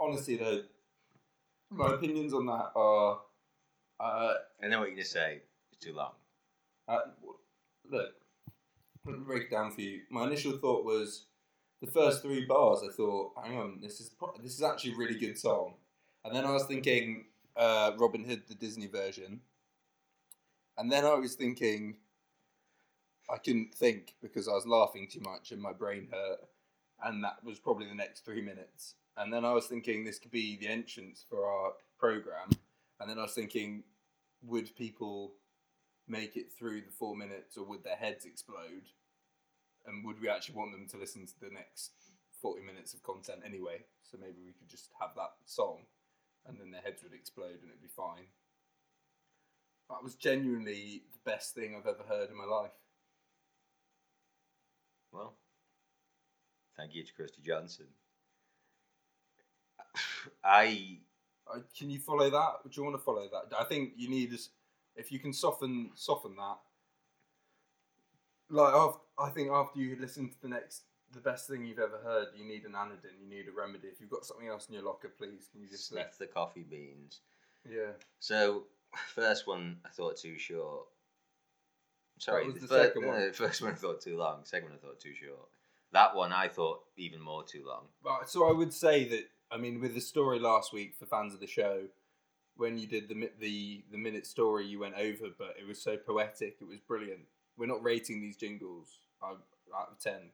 Honestly, though, my opinions on that are. Uh, I know what you're gonna say. It's too long. uh, look, let me break it down for you. My initial thought was the first three bars. I thought, hang on, this is pro- this is actually a really good song. And then I was thinking uh, Robin Hood, the Disney version. And then I was thinking, I couldn't think because I was laughing too much and my brain hurt. And that was probably the next three minutes. And then I was thinking this could be the entrance for our program. And then I was thinking, would people make it through the four minutes or would their heads explode? And would we actually want them to listen to the next 40 minutes of content anyway? So maybe we could just have that song and then their heads would explode and it'd be fine. That was genuinely the best thing I've ever heard in my life. Well, thank you to Christy Johnson. I Uh, Can you follow that? Do you want to follow that? I think you need this. If you can soften soften that, like after, I think after you listen to the next, the best thing you've ever heard, you need an anodyne. You need a remedy. If you've got something else in your locker, please can you just sniff the coffee beans. Yeah, So, first one I thought too short. Sorry, the, the fir- second one. uh, (laughs) first one I thought too long. Second one I thought too short. That one I thought even more too long. Right, so I would say that I mean with the story last week for fans of the show, when you did the the the minute story, you went over, but it was so poetic. It was brilliant. We're not rating these jingles out of ten.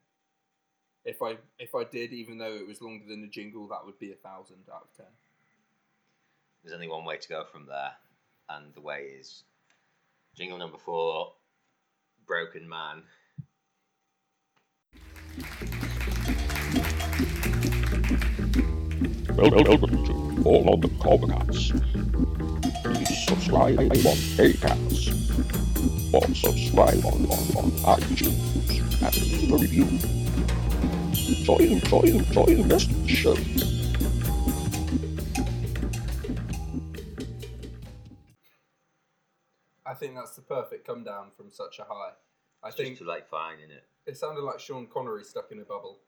If I if I did, even though it was longer than the jingle, that would be a thousand out of ten. There's only one way to go from there, and the way is jingle number four, Broken Man. Welcome to Fall on the. These sorts subscribe on Acast or subscribe on, on, on iTunes and leave a review. Enjoy, enjoy, enjoy the rest show. I think that's the perfect come down from such a high. I It's think just like fine, isn't it? it sounded like Sean Connery stuck in a bubble.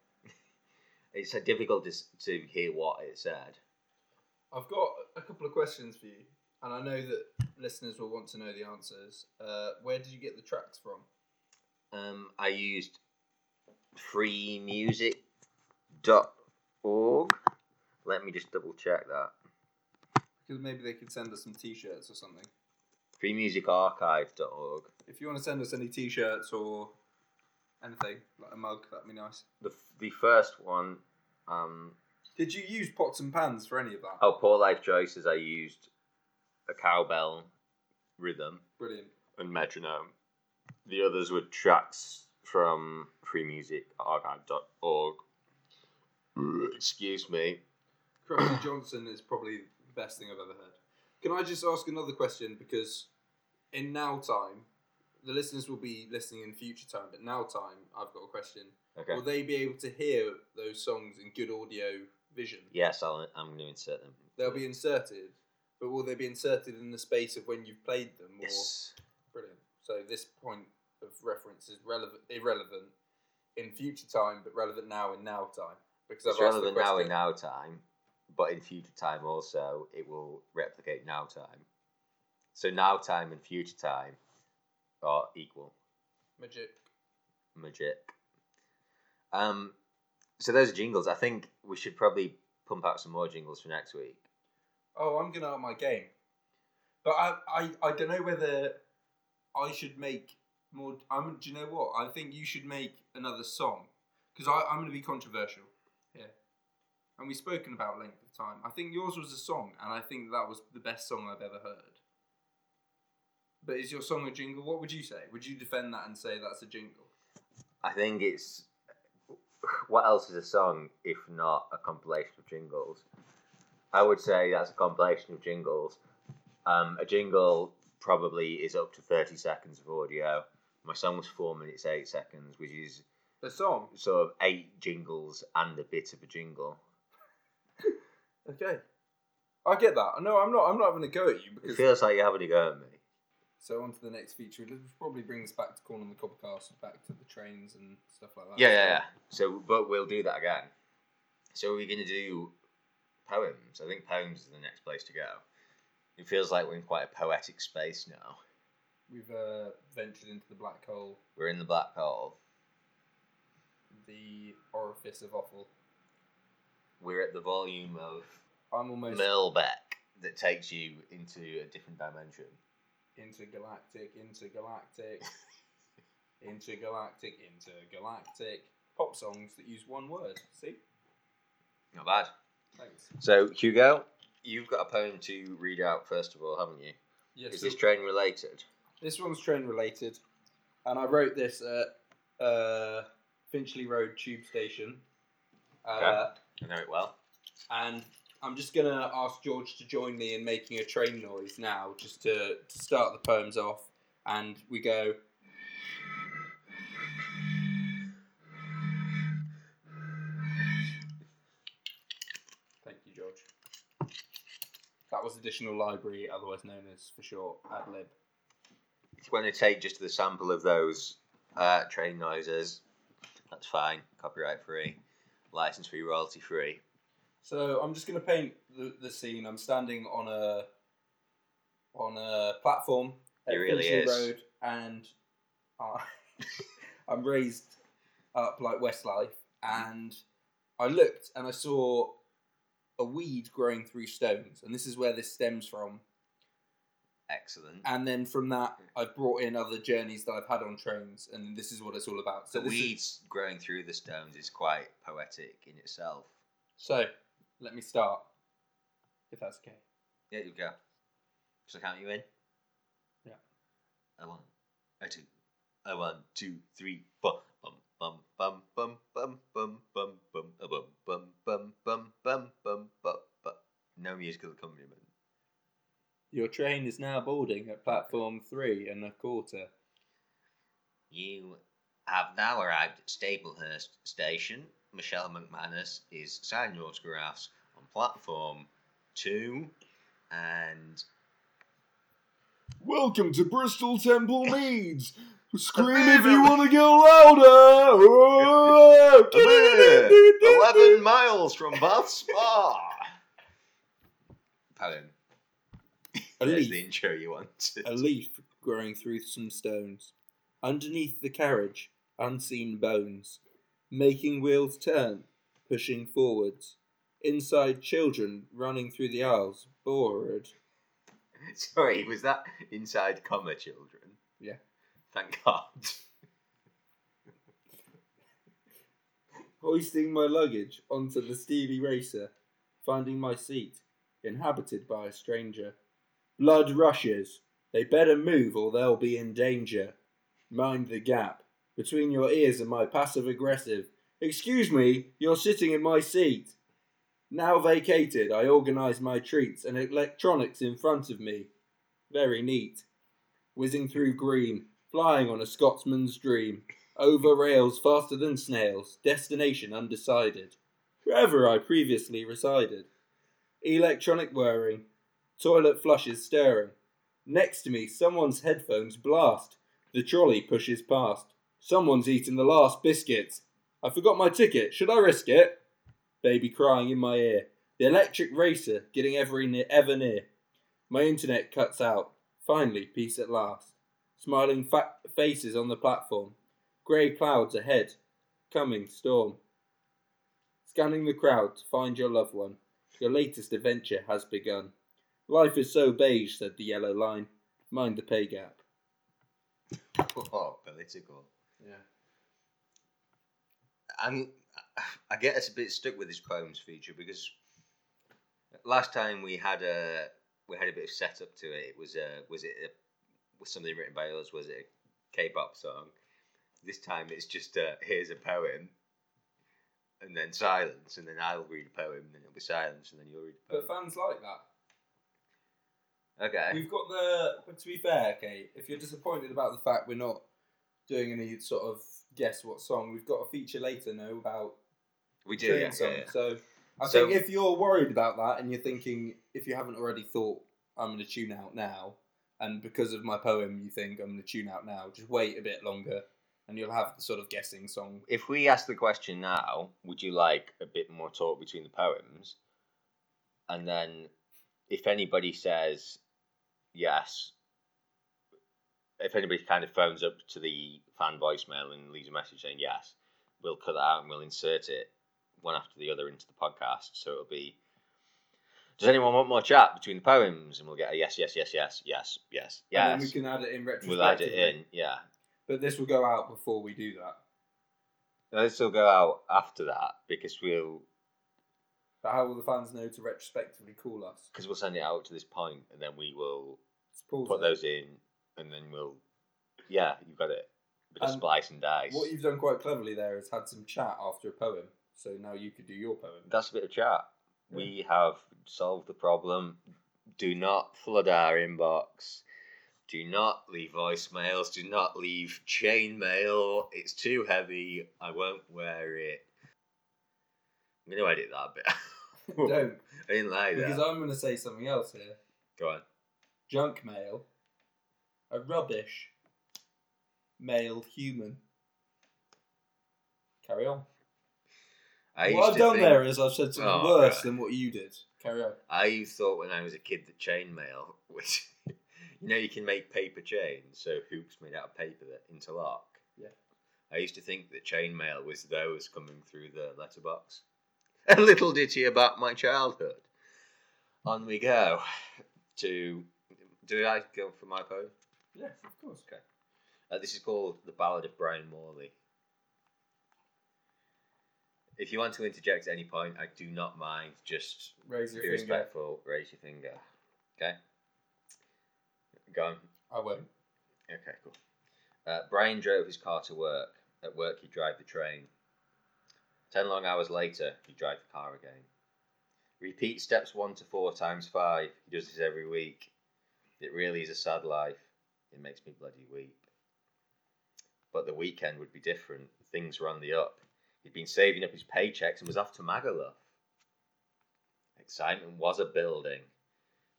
It's difficult to, to hear what it said. I've got a couple of questions for you, and I know that listeners will want to know the answers. Uh, where did you get the tracks from? Um, I used freemusic.org. Let me just double check that. Because maybe they could send us some T-shirts or something. Freemusicarchive.org. If you want to send us any T-shirts or anything like a mug, that'd be nice. The, the first one, um, Did you use pots and pans for any of that? oh, Poor Life Choices, I used a cowbell rhythm Brilliant. and metronome. The others were tracks from freemusicarchive.org. (clears throat) Excuse me. Crusty (coughs) Johnson is probably the best thing I've ever heard. Can I just ask another question? Because in now time, the listeners will be listening in future time, but now time, I've got a question. Okay. Will they be able to hear those songs in good audio vision? Yes, I'll, I'm going to insert them. They'll be inserted, but will they be inserted in the space of when you've played them? Or... Yes. Brilliant. So this point of reference is relevant, irrelevant in future time, but relevant now in now time. Because It's I've relevant now in now time, but in future time also it will replicate now time. So now time and future time are equal. Magic. Magic. Um, so those are jingles. I think we should probably pump out some more jingles for next week. Oh, I'm gonna up my game, but I, I, I don't know whether I should make more. I'm. Do you know what? I think you should make another song because I'm gonna be controversial here. And we've spoken about length of time. I think yours was a song, and I think that was the best song I've ever heard. But is your song a jingle? What would you say? Would you defend that and say that's a jingle? I think it's what else is a song if not a compilation of jingles? I would say that's a compilation of jingles. Um, a jingle probably is up to thirty seconds of audio. My song was four minutes eight seconds, which is A song. sort of eight jingles and a bit of a jingle. (laughs) Okay. I get that. No, I'm not. I'm not having a go at you because It feels like you're having a go at me. So on to the next feature, which probably brings us back to Corn on the Cobcast, back to the trains and stuff like that. Yeah, yeah, yeah. So, but we'll do that again. So, we're we going to do poems? I think poems is the next place to go. It feels like we're in quite a poetic space now. We've uh, ventured into the black hole, We're in the black hole. the orifice of offal. We're at the volume of I'm almost Milbeck that takes you into a different dimension. Intergalactic, intergalactic, (laughs) intergalactic, intergalactic. Pop songs that use one word. See? Not bad. Thanks. So, Hugo, you've got a poem to read out first of all, haven't you? Yes. Is so this train related? this one's train related, and I wrote this at uh, Finchley Road Tube Station. Uh, Okay. I know it well. and I'm just gonna ask George to join me in making a train noise now, just to, to start the poems off. And we go. Thank you, George. That was additional library, otherwise known as for short ad lib. If you want to take just the sample of those uh, train noises, that's fine. Copyright free, license free, royalty free. So I'm just going to paint the, the scene. I'm standing on a on a platform at It really Finchley is. Road, and I, (laughs) I'm raised up like Westlife, and I looked and I saw a weed growing through stones, and this is where this stems from. Excellent. And then from that, hmm. I've brought in other journeys that I've had on trains, and this is what it's all about. So the this is- weeds growing through the stones is quite poetic in itself. so let me start, if that's okay. Yeah, you go. Shall I count you in? Yeah. A one, a two, a one, two, three, four. Bum bum bum bum bum bum bum bum a bum bum bum bum bum bum bum bum. No musical accompaniment. Your train is now boarding at platform three and a quarter. You have now arrived at Staplehurst Station. Michelle McManus is signing your autographs on platform two, and Welcome to Bristol Temple Meads. Scream if you want to go louder. (laughs) eleven miles from Bath Spa. Poem. A There's leaf. the intro you wanted. A leaf growing through some stones. Underneath the carriage, unseen bones. Making wheels turn, pushing forwards. Inside, children running through the aisles, bored. (laughs) Sorry, was that inside comma children? Yeah. Thank God. (laughs) Hoisting my luggage onto the Stevie Racer, finding my seat, inhabited by a stranger. Blood rushes. They better move or they'll be in danger. Mind the gap between your ears and my passive aggressive. Excuse me, you're sitting in my seat. Now vacated, I organise my treats and electronics in front of me. Very neat. Whizzing through green, flying on a Scotsman's dream. Over rails faster than snails, destination undecided. Wherever I previously resided. Electronic whirring, toilet flushes stirring. Next to me, someone's headphones blast. The trolley pushes past. Someone's eaten the last biscuits. I forgot my ticket. Should I risk it? Baby crying in my ear. The electric racer getting ever near, ever near. My internet cuts out. Finally, peace at last. Smiling fa- faces on the platform. Grey clouds ahead. Coming storm. Scanning the crowd to find your loved one. Your latest adventure has begun. Life is so beige, said the yellow line. Mind the pay gap. (laughs) oh, political. Yeah. I'm, I get us a bit stuck with this poems feature because last time we had a we had a bit of setup to it. It was a was it a, was something written by us? Was it a K-pop song? This time it's just a, here's a poem, and then silence, and then I'll read a poem, and then it'll be silence, and then you'll read a poem. But fans like that. Okay. We've got the. But to be fair, okay, if you're disappointed about the fact we're not doing any sort of guess what song, we've got a feature later now about We do, yeah, song. yeah, yeah. So I So- think if you're worried about that and you're thinking, if you haven't already thought, I'm going to tune out now, and because of my poem, you think I'm going to tune out now, just wait a bit longer, and you'll have the sort of guessing song. If we ask the question now, would you like a bit more talk between the poems? And then, if anybody says yes, if anybody kind of phones up to the fan voicemail and leaves a message saying yes, we'll cut that out and we'll insert it one after the other into the podcast. So it'll be. Does anyone want more chat between the poems? And we'll get a yes, yes, yes, yes, yes, yes, And then we can add it in retrospectively. We'll add it in, yeah. But this will go out before we do that. This will go out after that because we'll But how will the fans know to retrospectively call us? because we'll send it out to this point and then we will put it. those in and then we'll yeah you've got it bit of And splice and dice. What you've done quite cleverly there is had some chat after a poem, so now you could do your poem. that's a bit of chat. We have solved the problem. Do not flood our inbox. Do not leave voicemails. Do not leave chain mail it's too heavy. I won't wear it. I'm going to edit that bit (laughs) Don't, (laughs) i didn't like that. because that I'm going to say something else here. go on. Junk mail, a rubbish male human. Carry on. I what I've done think- there is I've said something Oh, worse right. than what you did. Carry on. I thought when I was a kid that chainmail, (laughs) which you know you can make paper chains, so hoops made out of paper that interlock. Yeah. I used to think that chainmail was those coming through the letterbox. (laughs) A little ditty about my childhood. On we go to. Did I go for my poem? Yes, of course. Okay. Uh, this is called The Ballad of Brian Morley. If you want to interject at any point, I do not mind. Just Raise your be finger. respectful. Raise your finger. Okay. Go on. I won't. Okay, cool. Uh, Brian drove his car to work. At work, he'd drive the train. Ten long hours later, he'd drive the car again. Repeat steps one to four times five. He does this every week. It really is a sad life. It makes me bloody weep. But the weekend would be different. Things were on the up. He'd been saving up his paychecks and was off to Magaluf. Excitement was a building.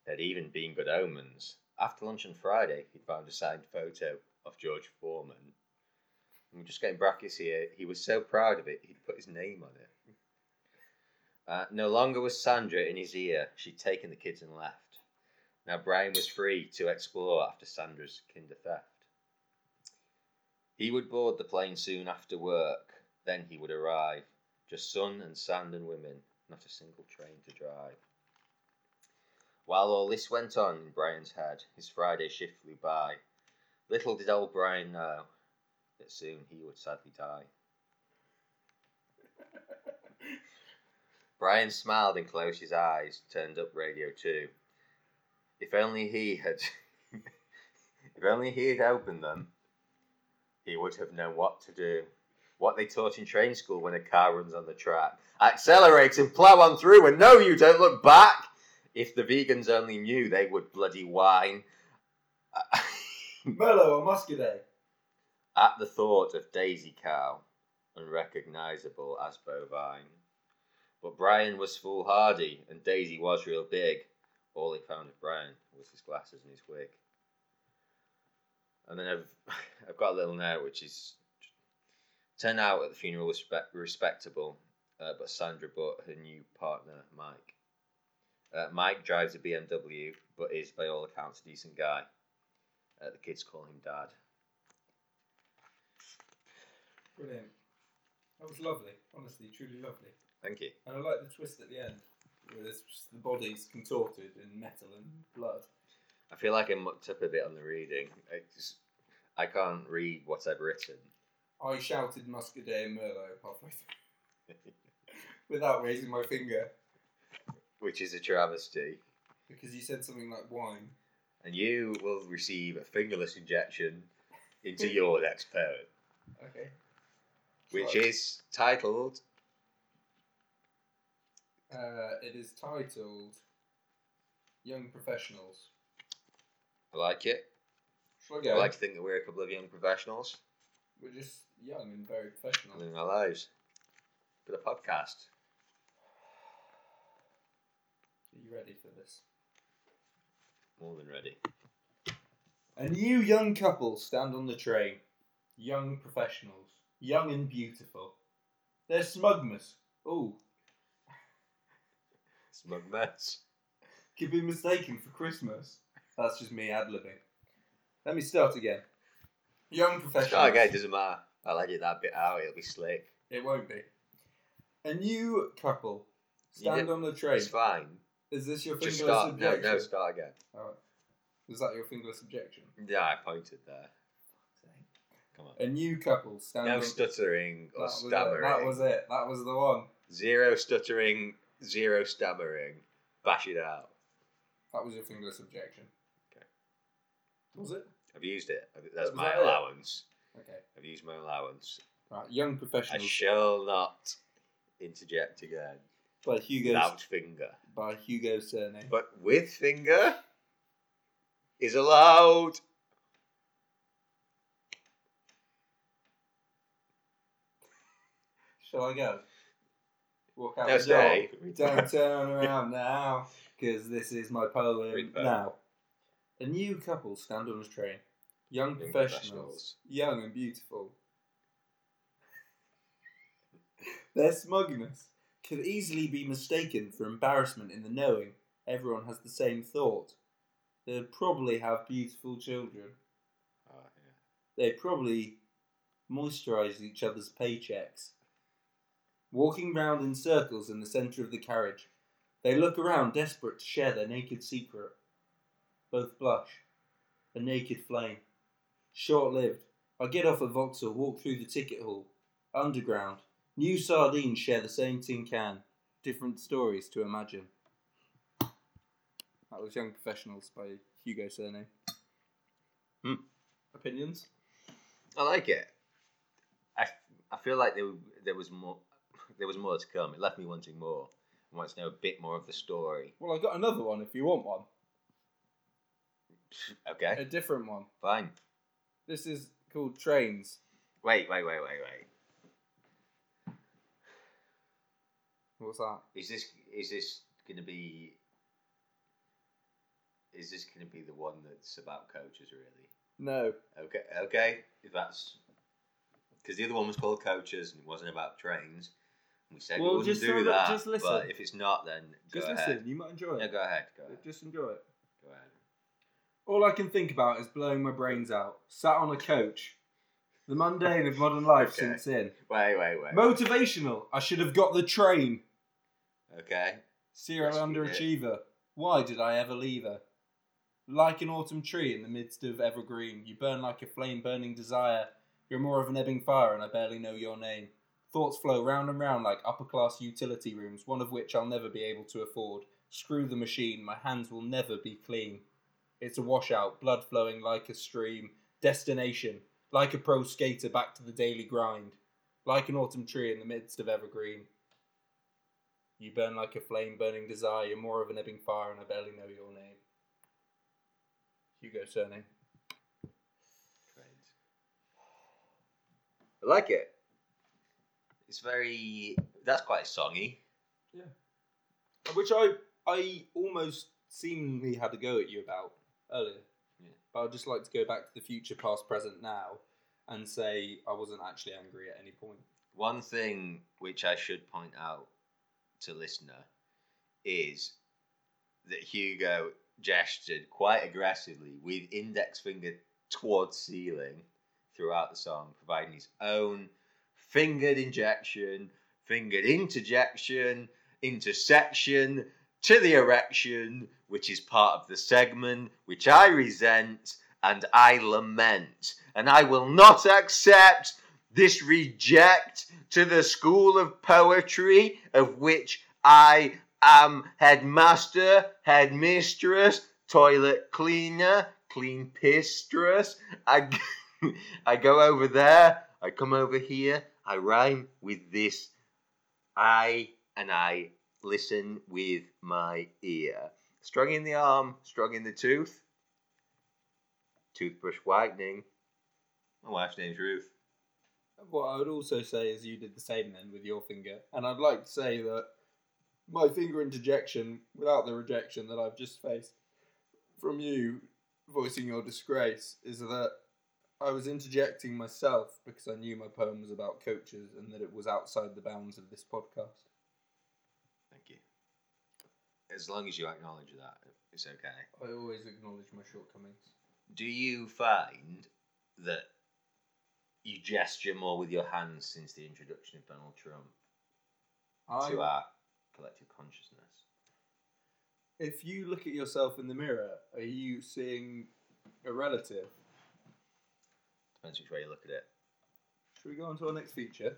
There'd even been good omens. After lunch on Friday, he'd found a signed photo of George Foreman. And we're just getting brackets here. He was so proud of it, he'd put his name on it. Uh, no longer was Sandra in his ear. She'd taken the kids and left. Now Brian was free to explore after Sandra's kinder theft. He would board the plane soon after work. Then he would arrive. Just sun and sand and women, not a single train to drive. While all this went on in Brian's head, his Friday shift flew by. Little did old Brian know that soon he would sadly die. (laughs) Brian smiled and closed his eyes, turned up Radio 2. If only he had (laughs) if only he had opened them, he would have known what to do. What they taught in train school when a car runs on the track. Accelerate and plough on through and no you don't look back. If the vegans only knew they would bloody whine. Merlot or Muscadet? At the thought of Daisy Cow, unrecognisable as bovine. But Brian was foolhardy, and Daisy was real big. All he found of Brian was his glasses and his wig. And then I've (laughs) I've got a little note which is turned out at the funeral was respe- respectable, uh, but Sandra bought her new partner Mike. Uh, Mike drives a BMW, but is by all accounts a decent guy. Uh, the kids call him Dad. Brilliant. That was lovely. Honestly, truly lovely. Thank you. And I like the twist at the end, where there's just the bodies contorted in metal and blood. I feel like I mucked up a bit on the reading. I, just, I can't read what I've written. I shouted Muscadet and Merlot halfway through (laughs) without raising my finger which is a travesty. because you said something like wine. And you will receive a fingerless injection into your (laughs) next poem, Okay. which Right. is titled Uh, it is titled Young Professionals. I like it. Shall I I like to think that we're a couple of young professionals We're just young and very professional. living our lives for the podcast. Are you ready for this? More than ready. A new young couple stand on the train. Young professionals. Young and beautiful. They're smugmas. Ooh, Smug mess. could be mistaken for Christmas. That's just me ad libbing. Let me start again. Young professional. Oh, okay, doesn't matter. I'll edit that bit out, it'll be slick. It won't be. A new couple stand did- on the train. It's fine. Is this your fingerless start. No, objection? no, start again. Alright. Was that your fingerless objection? Yeah, I pointed there. Come on. A new couple stand No on. stuttering that or was, it. stammering. that was it. That was the one. Zero stuttering, zero stammering. Bash it out. That was your fingerless objection. Okay. Was it? I've used it. That's Was my that it? allowance. Okay. I've used my allowance. Right. Young I professionals shall not interject again by Hugo without finger. by Hugo surname. But with finger is allowed. Shall I go? Walk out No, the door. stay. Don't turn (laughs) around now, because this is my poem Read poem. now. A new couple stand on a train. Young, Young professionals, professionals. young and beautiful. (laughs) Their smugness could easily be mistaken for embarrassment in the knowing everyone has the same thought. They'd probably have beautiful children. Oh, yeah. They probably moisturize each other's paychecks. Walking round in circles in the centre of the carriage, they look around desperate to share their naked secret. Both blush. A naked flame. Short lived. I get off at Vauxhall, walk through the ticket hall. Underground. New sardines share the same tin can. Different stories to imagine. That was Young Professionals by Hugo Surname. Hmm. Opinions? I like it. I, I feel like there, there was more there was more to come. It left me wanting more. I want to know a bit more of the story. Well, I've got another one if you want one. Okay, A different one. fine. This is called Trains. Wait, wait, wait, wait, wait. What's that? Is this is this gonna be? Is this gonna be the one that's about coaches, really? No. Okay, okay. If that's because the other one was called coaches and it wasn't about trains. We said Well, we wouldn't just do that- that. just listen. But if it's not, then go Just ahead. listen. You might enjoy Yeah, it. go ahead. Go ahead. Just enjoy it. Go ahead. All I can think about is blowing my brains out. Sat on a coach. The mundane of modern life (laughs) Okay. sinks in. Wait, wait, wait. Motivational. I should have got the train. okay. Serial Yes, underachiever. Why did I ever leave her? Like an autumn tree in the midst of evergreen, you burn like a flame burning desire. You're more of an ebbing fire, and I barely know your name. Thoughts flow round and round like upper class utility rooms, one of which I'll never be able to afford. Screw the machine, my hands will never be clean. It's a washout, blood flowing like a stream. Destination, like a pro skater back to the daily grind. Like an autumn tree in the midst of evergreen. You burn like a flame burning desire, you're more of an ebbing fire, and I barely know your name. Hugo surname. Trains. I like it. It's very. That's quite songy. Yeah, which I I almost seemingly had a go at you about earlier. Yeah. But I'd just like to go back to the future, past, present, now, and say I wasn't actually angry at any point. One thing which I should point out to listener is that Hugo gestured quite aggressively with index finger towards ceiling throughout the song, providing his own fingered injection, fingered interjection, intersection to the erection, which is part of the segment, which I resent and I lament. And I will not accept this reject to the school of poetry of which I am headmaster, headmistress, toilet cleaner, clean pistress. I (laughs) go over there, I come over here, I rhyme with this I and I listen with my ear. Strung in the arm, strung in the tooth. Toothbrush whitening. My wife's name's Ruth. What I would also say is you did the same then with your finger, and I'd like to say that my finger interjection, without the rejection that I've just faced from you voicing your disgrace, is that I was interjecting myself because I knew my poem was about coaches and that it was outside the bounds of this podcast. Thank you. As long as you acknowledge that, it's okay. I always acknowledge my shortcomings. Do you find that you gesture more with your hands since the introduction of Donald Trump to our collective consciousness? if you look at yourself in the mirror, are you seeing a relative? Depends which way you look at it. Should we go on to our next feature?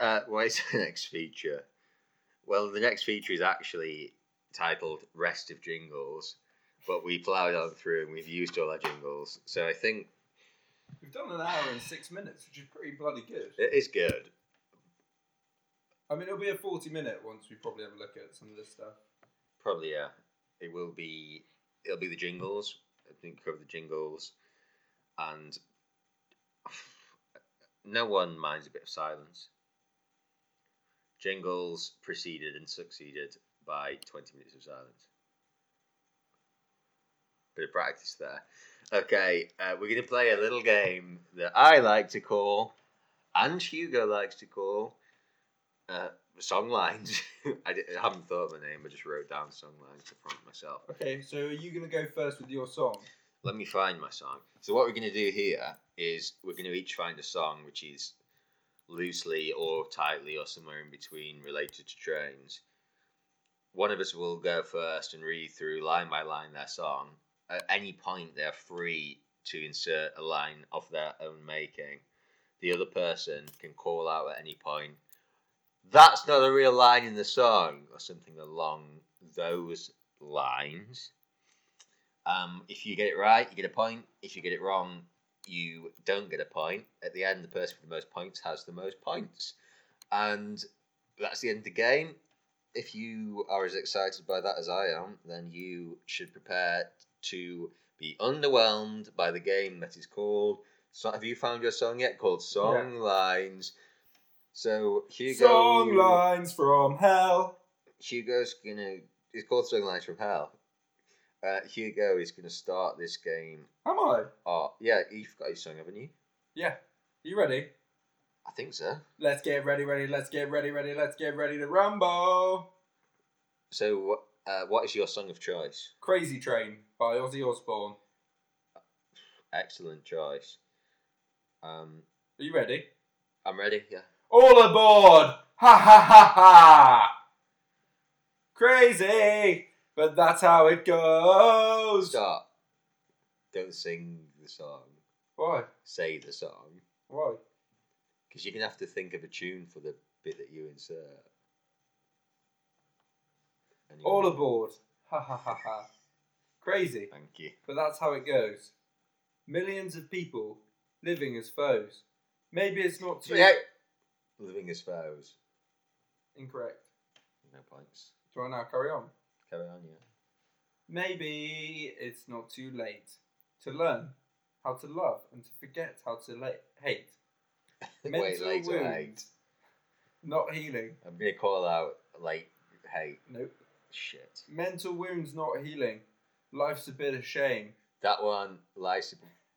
Uh, what is (laughs) the next feature? Well, the next feature is actually titled Rest of Jingles, but we ploughed on through and we've used all our jingles. So I think We've done an hour and six minutes, which is pretty bloody good. it is good. I mean, it'll be a 40 minute once we probably have a look at some of this stuff. Probably, yeah. It will be. It'll be the jingles. I think cover the jingles, and no one minds a bit of silence. Jingles preceded and succeeded by twenty minutes of silence. Bit of practice there. Okay, uh, we're gonna play a little game that I like to call, and Hugo likes to call, uh, song lines. (laughs) I, I haven't thought of a name. I just wrote down song lines to prompt myself. Okay, so are you going to go first with your song? Let me find my song. So what we're going to do here is we're going to each find a song which is loosely or tightly or somewhere in between related to trains. One of us will go first and read through line by line their song. At any point, they're free to insert a line of their own making. The other person can call out at any point, that's not a real line in the song, or something along those lines. Um, if you get it right, you get a point. If you get it wrong, you don't get a point. At the end, the person with the most points has the most points. And that's the end of the game. If you are as excited by that as I am, then you should prepare to be underwhelmed by the game that is called. So, have you found your song yet? Called Song Lines. So Hugo. Song lines from hell. Hugo's gonna. It's called Song Lines from Hell. Uh, Hugo is gonna start this game. Am I? Oh, yeah, you've got your song, haven't you? Yeah. You ready? I think so. Let's get ready, ready. Let's get ready, ready. Let's get ready to rumble. So, uh, what is your song of choice? Crazy Train by Ozzy Osbourne. Excellent choice. Um, Are you ready? I'm ready. Yeah. All aboard! Ha ha ha ha! Crazy, but that's how it goes. Start. Don't sing the song. Why? Say the song. Why? Because you're gonna have to think of a tune for the bit that you insert. All aboard! Ha ha ha ha! Crazy, Thank you. but that's how it goes. Millions of people living as foes. Maybe it's not too Yeah. Living as foes. incorrect. No points. Do I now carry on? Carry on, yeah. Maybe it's not too late to learn how to love and to forget how to la- hate. (laughs) Wait, Mental later, wounds. hate. Not healing. I'm gonna call out late hate. Nope. Shit. Mental wounds not healing. Life's a bit of shame. That one, lies.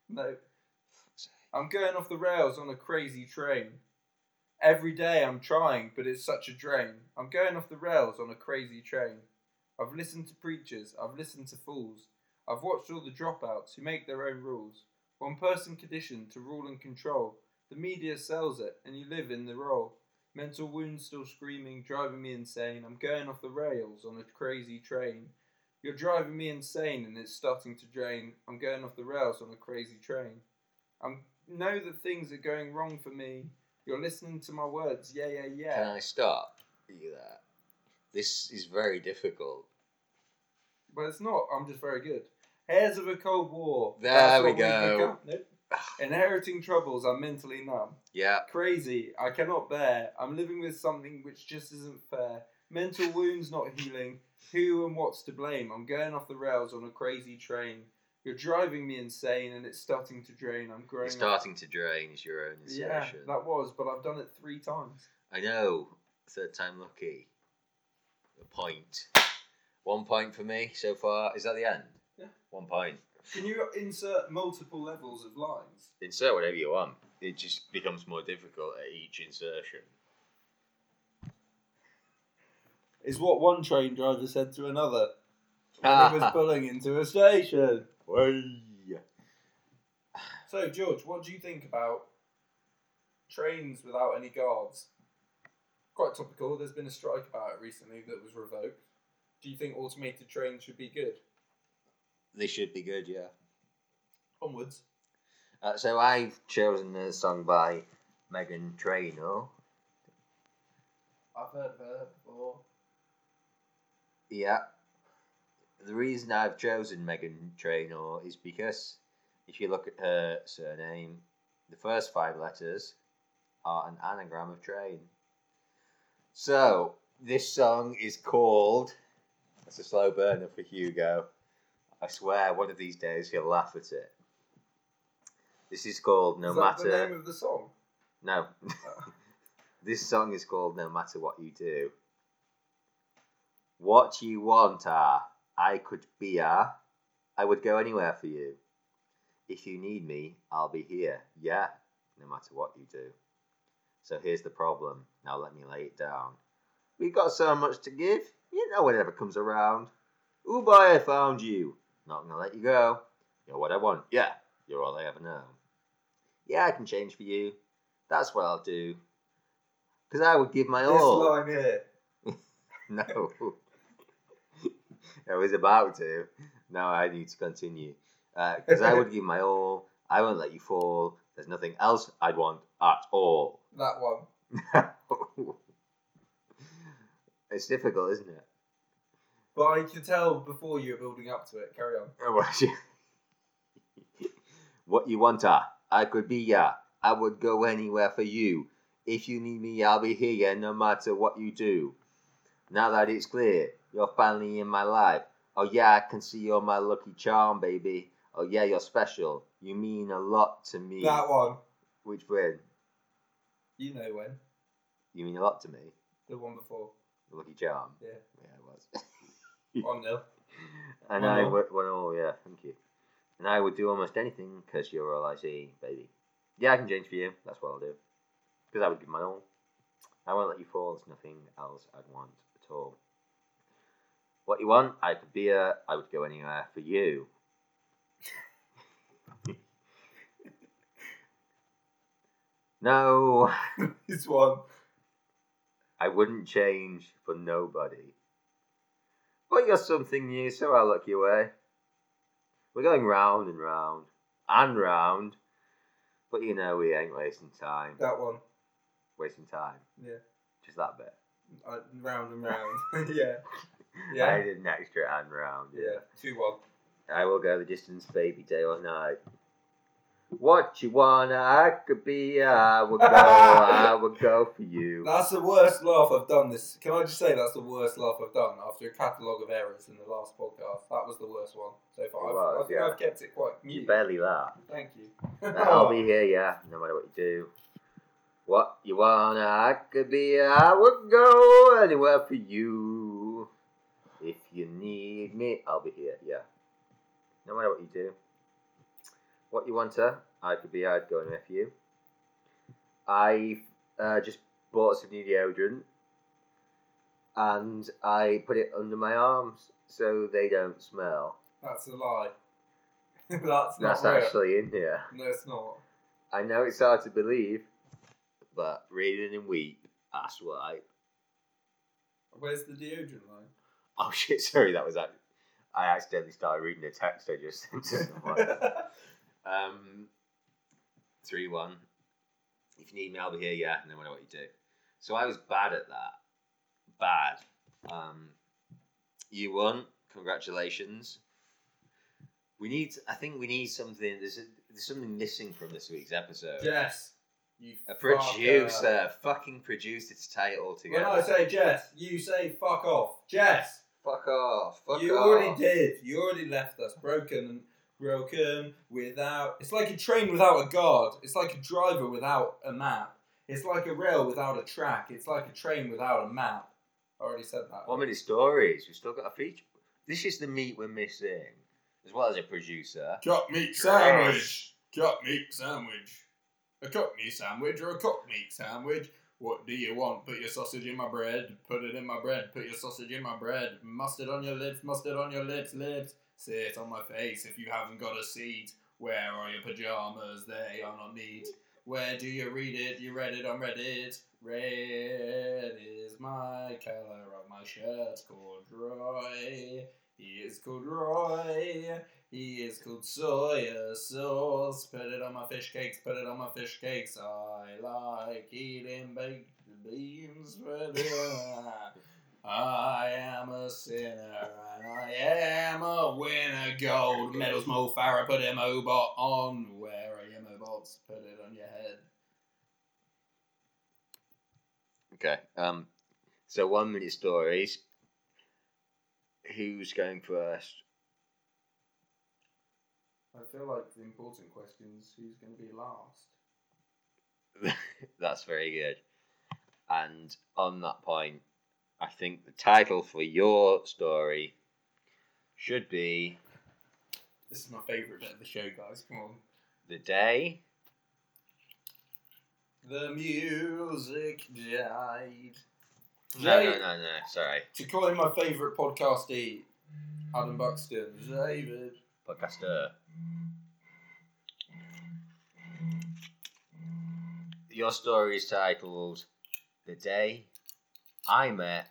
No. I'm going off the rails on a crazy train. Every day I'm trying, but it's such a drain. I'm going off the rails on a crazy train. I've listened to preachers, I've listened to fools. I've watched all the dropouts who make their own rules. One person conditioned to rule and control. The media sells it, and you live in the role. Mental wounds still screaming, driving me insane. I'm going off the rails on a crazy train. You're driving me insane and it's starting to drain. I'm going off the rails on a crazy train. I know that things are going wrong for me. You're listening to my words. Yeah, yeah, yeah. Can. I stop? you there? This is very difficult. But it's not. I'm just very good. Hairs of a Cold War. There That's we what go. Nope. Inheriting troubles. I'm mentally numb. Yeah. Crazy. I cannot bear. I'm living with something which just isn't fair. Mental wounds not healing. Who and what's to blame? I'm going off the rails on a crazy train. You're driving me insane and it's starting to drain. I'm growing It's up- starting to drain is your own Yeah, that was, but I've done it three times. I know. Third time lucky. A point. One point for me so far. Is that the end? Yeah. One point. Can you insert multiple levels of lines? Insert whatever you want. It just becomes more difficult at each insertion. Is what one train driver said to another when he was (laughs) pulling into a station. So, George, what do you think about trains without any guards? Quite topical. There's been a strike about it recently that was revoked. Do you think automated trains should be good? They should be good, yeah. Onwards. Uh, so I've chosen a song by Meghan Trainor. I've heard of her before. Yeah. The reason I've chosen Meghan Trainor is because if you look at her surname, the first five letters are an anagram of train. So, this song is called. That's a slow burner for Hugo. I swear, one of these days he'll laugh at it. This is called No Is that Matter. the name of the song? No. (laughs) this song is called No Matter What You Do. What you want are, I could be a, I would go anywhere for you. If you need me, I'll be here. Yeah, no matter what you do. So here's the problem. Now let me lay it down. We've got so much to give. You know whatever comes around. I found you. Not gonna let you go. You're what I want. Yeah, you're all I ever know. Yeah, I can change for you. That's what I'll do. Because I would give my all. This all. line here. (laughs) No. (laughs) I was about to. Now I need to continue. Uh, because I (laughs) would give my all. I won't let you fall. There's nothing else I'd want at all. That one. (laughs) it's difficult, isn't it? But I could tell before you're building up to it. Carry on. (laughs) (laughs) what you want, ah? I could be ya. I would go anywhere for you. If you need me, I'll be here, no matter what you do. Now that it's clear, you're finally in my life. Oh yeah, I can see you're my lucky charm, baby. Oh yeah, you're special. You mean a lot to me. That one. Which when? You know when. You mean a lot to me. The one before. The Lucky Charm. Yeah. Yeah, it was. (laughs) One nil. (laughs) and One I all. would. One all. Yeah, thank you. And I would do almost anything because you're all I see, baby. Yeah, I can change for you. That's what I'll do. Because I would give my all. I won't let you fall. There's nothing else I'd want at all. What you want, I could be a. I would go anywhere for you. No, (laughs) this one. I wouldn't change for nobody. But you're something new, so I'll look your way. We're going round and round and round, but you know we ain't wasting time. That one. Wasting time. Yeah. Just that bit. Uh, round and round. (laughs) yeah. (laughs) Yeah. I did an extra and round. Yeah. Two one. I will go the distance, baby, day or night. What you wanna, I could be, I would go, (laughs) I would go for you. That's the worst laugh I've done. This. Can I just say that's the worst laugh I've done after a catalogue of errors in the last podcast. That was the worst one so far. It I've, was, I think yeah. I've kept it quite You mute. barely laugh. Thank you. I'll be (laughs) here, yeah, no matter what you do. What you wanna, I could be, I would go anywhere for you. If you need me, I'll be here, yeah. No matter what you do. What you want to, I could be, I'd go anywhere for you. I uh, just bought some new deodorant and I put it under my arms so they don't smell. That's a lie. (laughs) that's not That's real. actually in here. No, it's not. I know it's hard to believe, but read it and weep. That's why. Where's the deodorant line? (laughs) Oh shit! Sorry, that was that. I accidentally started reading a text I just sent to (laughs) someone. Um, three one. If you need me, I'll be here. Yeah, no matter what you do. So I was bad at that. Bad. Um, you won. Congratulations. We need. I think we need something. There's, a, there's something missing from this week's episode. Yes. You A producer, fucking produced it to tie it all together. When. I say Jess, you say fuck off. Jess. fuck off, fuck off. you off. already did. You already left us broken and broken without. It's like a train without a guard. It's like a driver without a map. It's like a rail without a track. It's like a train without a map. I already said that. One minute stories. We've still got a feature. This is the meat we're missing, as well as a producer. Cut meat sandwich. Cut meat sandwich. A cut meat sandwich or a cooked meat sandwich? What do you want? Put your sausage in my bread. Put it in my bread. Put your sausage in my bread. Mustard on your lips. Mustard on your lips. Lips. Sit on my face if you haven't got a seat. Where are your pajamas? They are not neat. Where do you read it? You read it on Reddit. Red is my color of my shirt. Corduroy. He is called Roy. He is called soya sauce. Put it on my fish cakes. Put it on my fish cakes. I like eating baked beans. (laughs) Put it on. I am a sinner and I am a winner. Gold medals, Mo Farah. Put him Obot on. Where are your mobots? Put it on your head. Okay. Um. So one minute stories. Who's going first? I feel like the important questions who's going to be last? (laughs) That's very good. And on that point, I think the title for your story should be This is my favourite bit of the show, guys. Come on. the day. The music died. No, no, no, no. Sorry, To coin my favourite podcastee, Adam Buxton. David. podcaster. Your story is titled "The Day I Met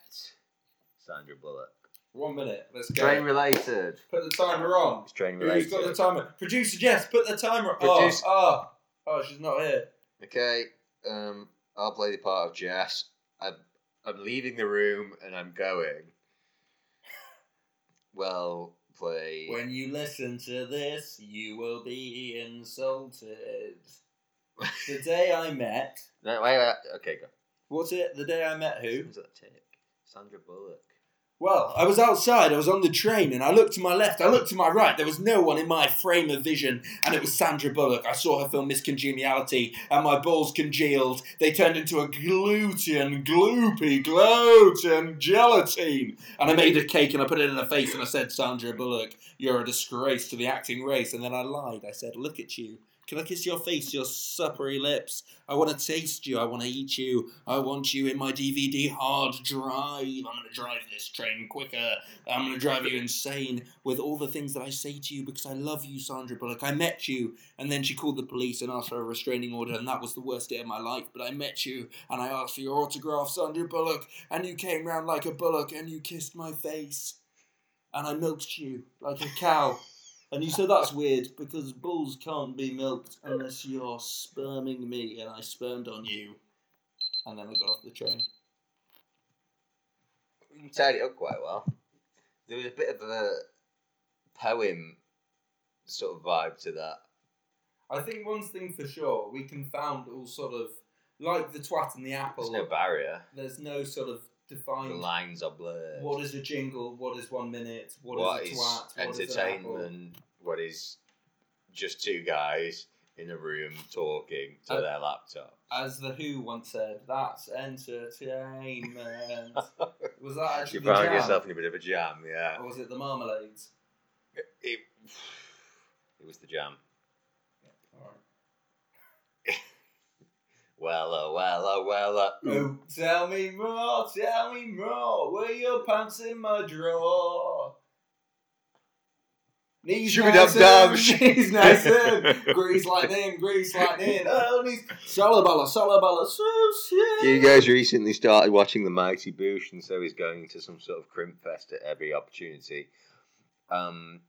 Sandra Bullock." One minute. Let's go. Train related. Put the timer on. It's train Who's related. got the timer? Producer Jess, put the timer on. Produce- Oh, oh, oh, she's not here. Okay, um, I'll play the part of Jess. I'm, I'm leaving the room and I'm going. Well, play. When you listen to this, you will be insulted. (laughs) the day I met. No, wait, wait. Okay, go. What's it? The day I met who? Who's that tick? Sandra Bullock. Well, I was outside, I was on the train, and I looked to my left, I looked to my right. There was no one in my frame of vision, and it was Sandra Bullock. I saw her film Miss Congeniality, and my balls congealed. They turned into a gluten, gloopy, gluten gelatine. And I made a cake and I put it in her face, and I said, Sandra Bullock, you're a disgrace to the acting race. And then I lied. I said, Look at you. Can I kiss your face, your suppery lips? I want to taste you. I want to eat you. I want you in my DVD hard drive. I'm going to drive this train quicker. I'm going to drive you insane with all the things that I say to you because I love you, Sandra Bullock. I met you. And then she called the police and asked for a restraining order, and that was the worst day of my life. But I met you and I asked for your autograph, Sandra Bullock, and you came round like a bullock and you kissed my face. And I milked you like a cow. And you said that's weird because bulls can't be milked unless you're sperming me, and I spermed on you. And then I got off the train. You tied it up quite well. There was a bit of a poem sort of vibe to that. I think one thing for sure, we can found all sort of like the twat and the apple. There's no barrier. there's no sort of The defined. lines are blurred. What is a jingle? What is one minute? what is is a twat? What is an apple? entertainment? What is just two guys in a room talking to Uh, their laptop? As the Who once said, that's entertainment. (laughs) was that actually You found jam? yourself in a bit of a jam, yeah. Or was it the Marmalades? It, it, it was the jam. Alright. (laughs) Well, uh, well, uh, well, uh, Oh, tell me more, tell me more. Were your pants in my drawer? Knees Shoo-be-dum-dum. nice in, knees nice in. (laughs) Grease like lightning, grease lightning. (laughs) Oh, knees. Salabala, salabala, so You guys recently started watching the Mighty Boosh, and so he's going to some sort of crimp fest at every opportunity. Um,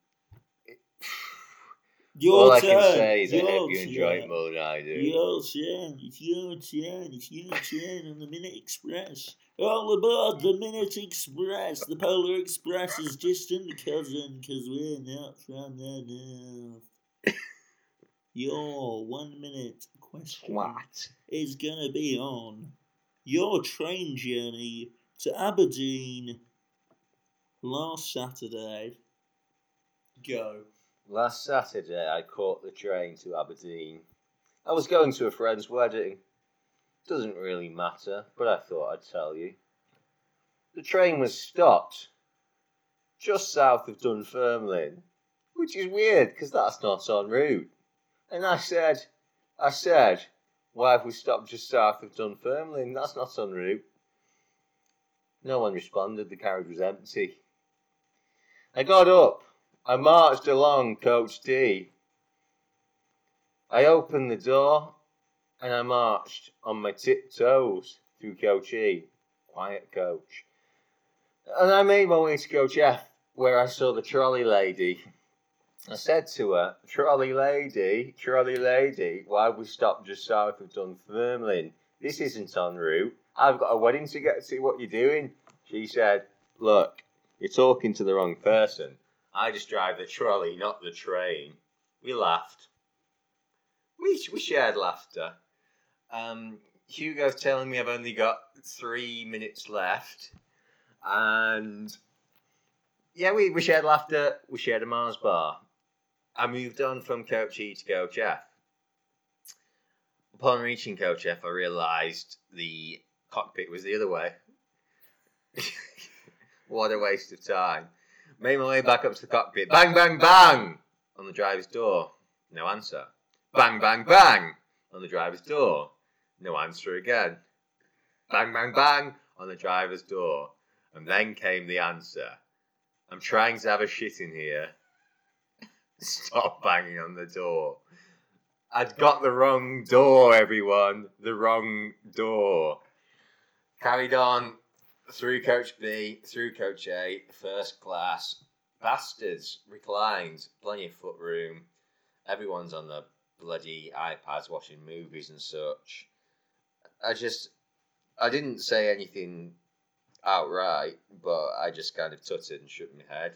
it- Your all I turn. can say is I hope you enjoy it more than I do. Your turn. It's your turn. It's your turn on the Minute Express. All aboard the Minute Express. The Polar Express is just distant cousin, because we're not from the north. Your one minute question What? is going to be on your train journey to Aberdeen last Saturday. Go. Last Saturday, I caught the train to Aberdeen. I was going to a friend's wedding. Doesn't really matter, but I thought I'd tell you. The train was stopped just south of Dunfermline, which is weird because that's not en route. And I said, I said, why have we stopped just south of Dunfermline? That's not en route. No one responded, the carriage was empty. I got up I marched along Coach D. I opened the door and I marched on my tiptoes through Coach E. Quiet coach. And I made my way to Coach F, where I saw the trolley lady. I said to her, Trolley lady, trolley lady, why have we stopped just south of Dunfermline? This isn't en route. I've got a wedding to get to. What you doing? She said, Look, you're talking to the wrong person. I just drive the trolley, not the train. We laughed. We, we shared laughter. Um, Hugo's telling me I've only got three minutes left. And yeah, we, we shared laughter. We shared a Mars bar. I moved on from Coach E to Coach F. Upon reaching Coach F, I realised the cockpit was the other way. (laughs) what a waste of time. Made my way back up to the cockpit. Bang, bang, bang! On the driver's door. No answer. Bang, bang, bang! On the driver's door. No answer again. Bang, bang, bang! On the driver's door. And then came the answer. I'm trying to have a shit in here. (laughs) Stop banging on the door. I'd got the wrong door, everyone. The wrong door. Carried on through Coach B, through Coach A, first class. Bastards, reclined, plenty of foot room. Everyone's on the bloody iPads watching movies and such. I just, I didn't say anything outright, but I just kind of tutted and shook my head.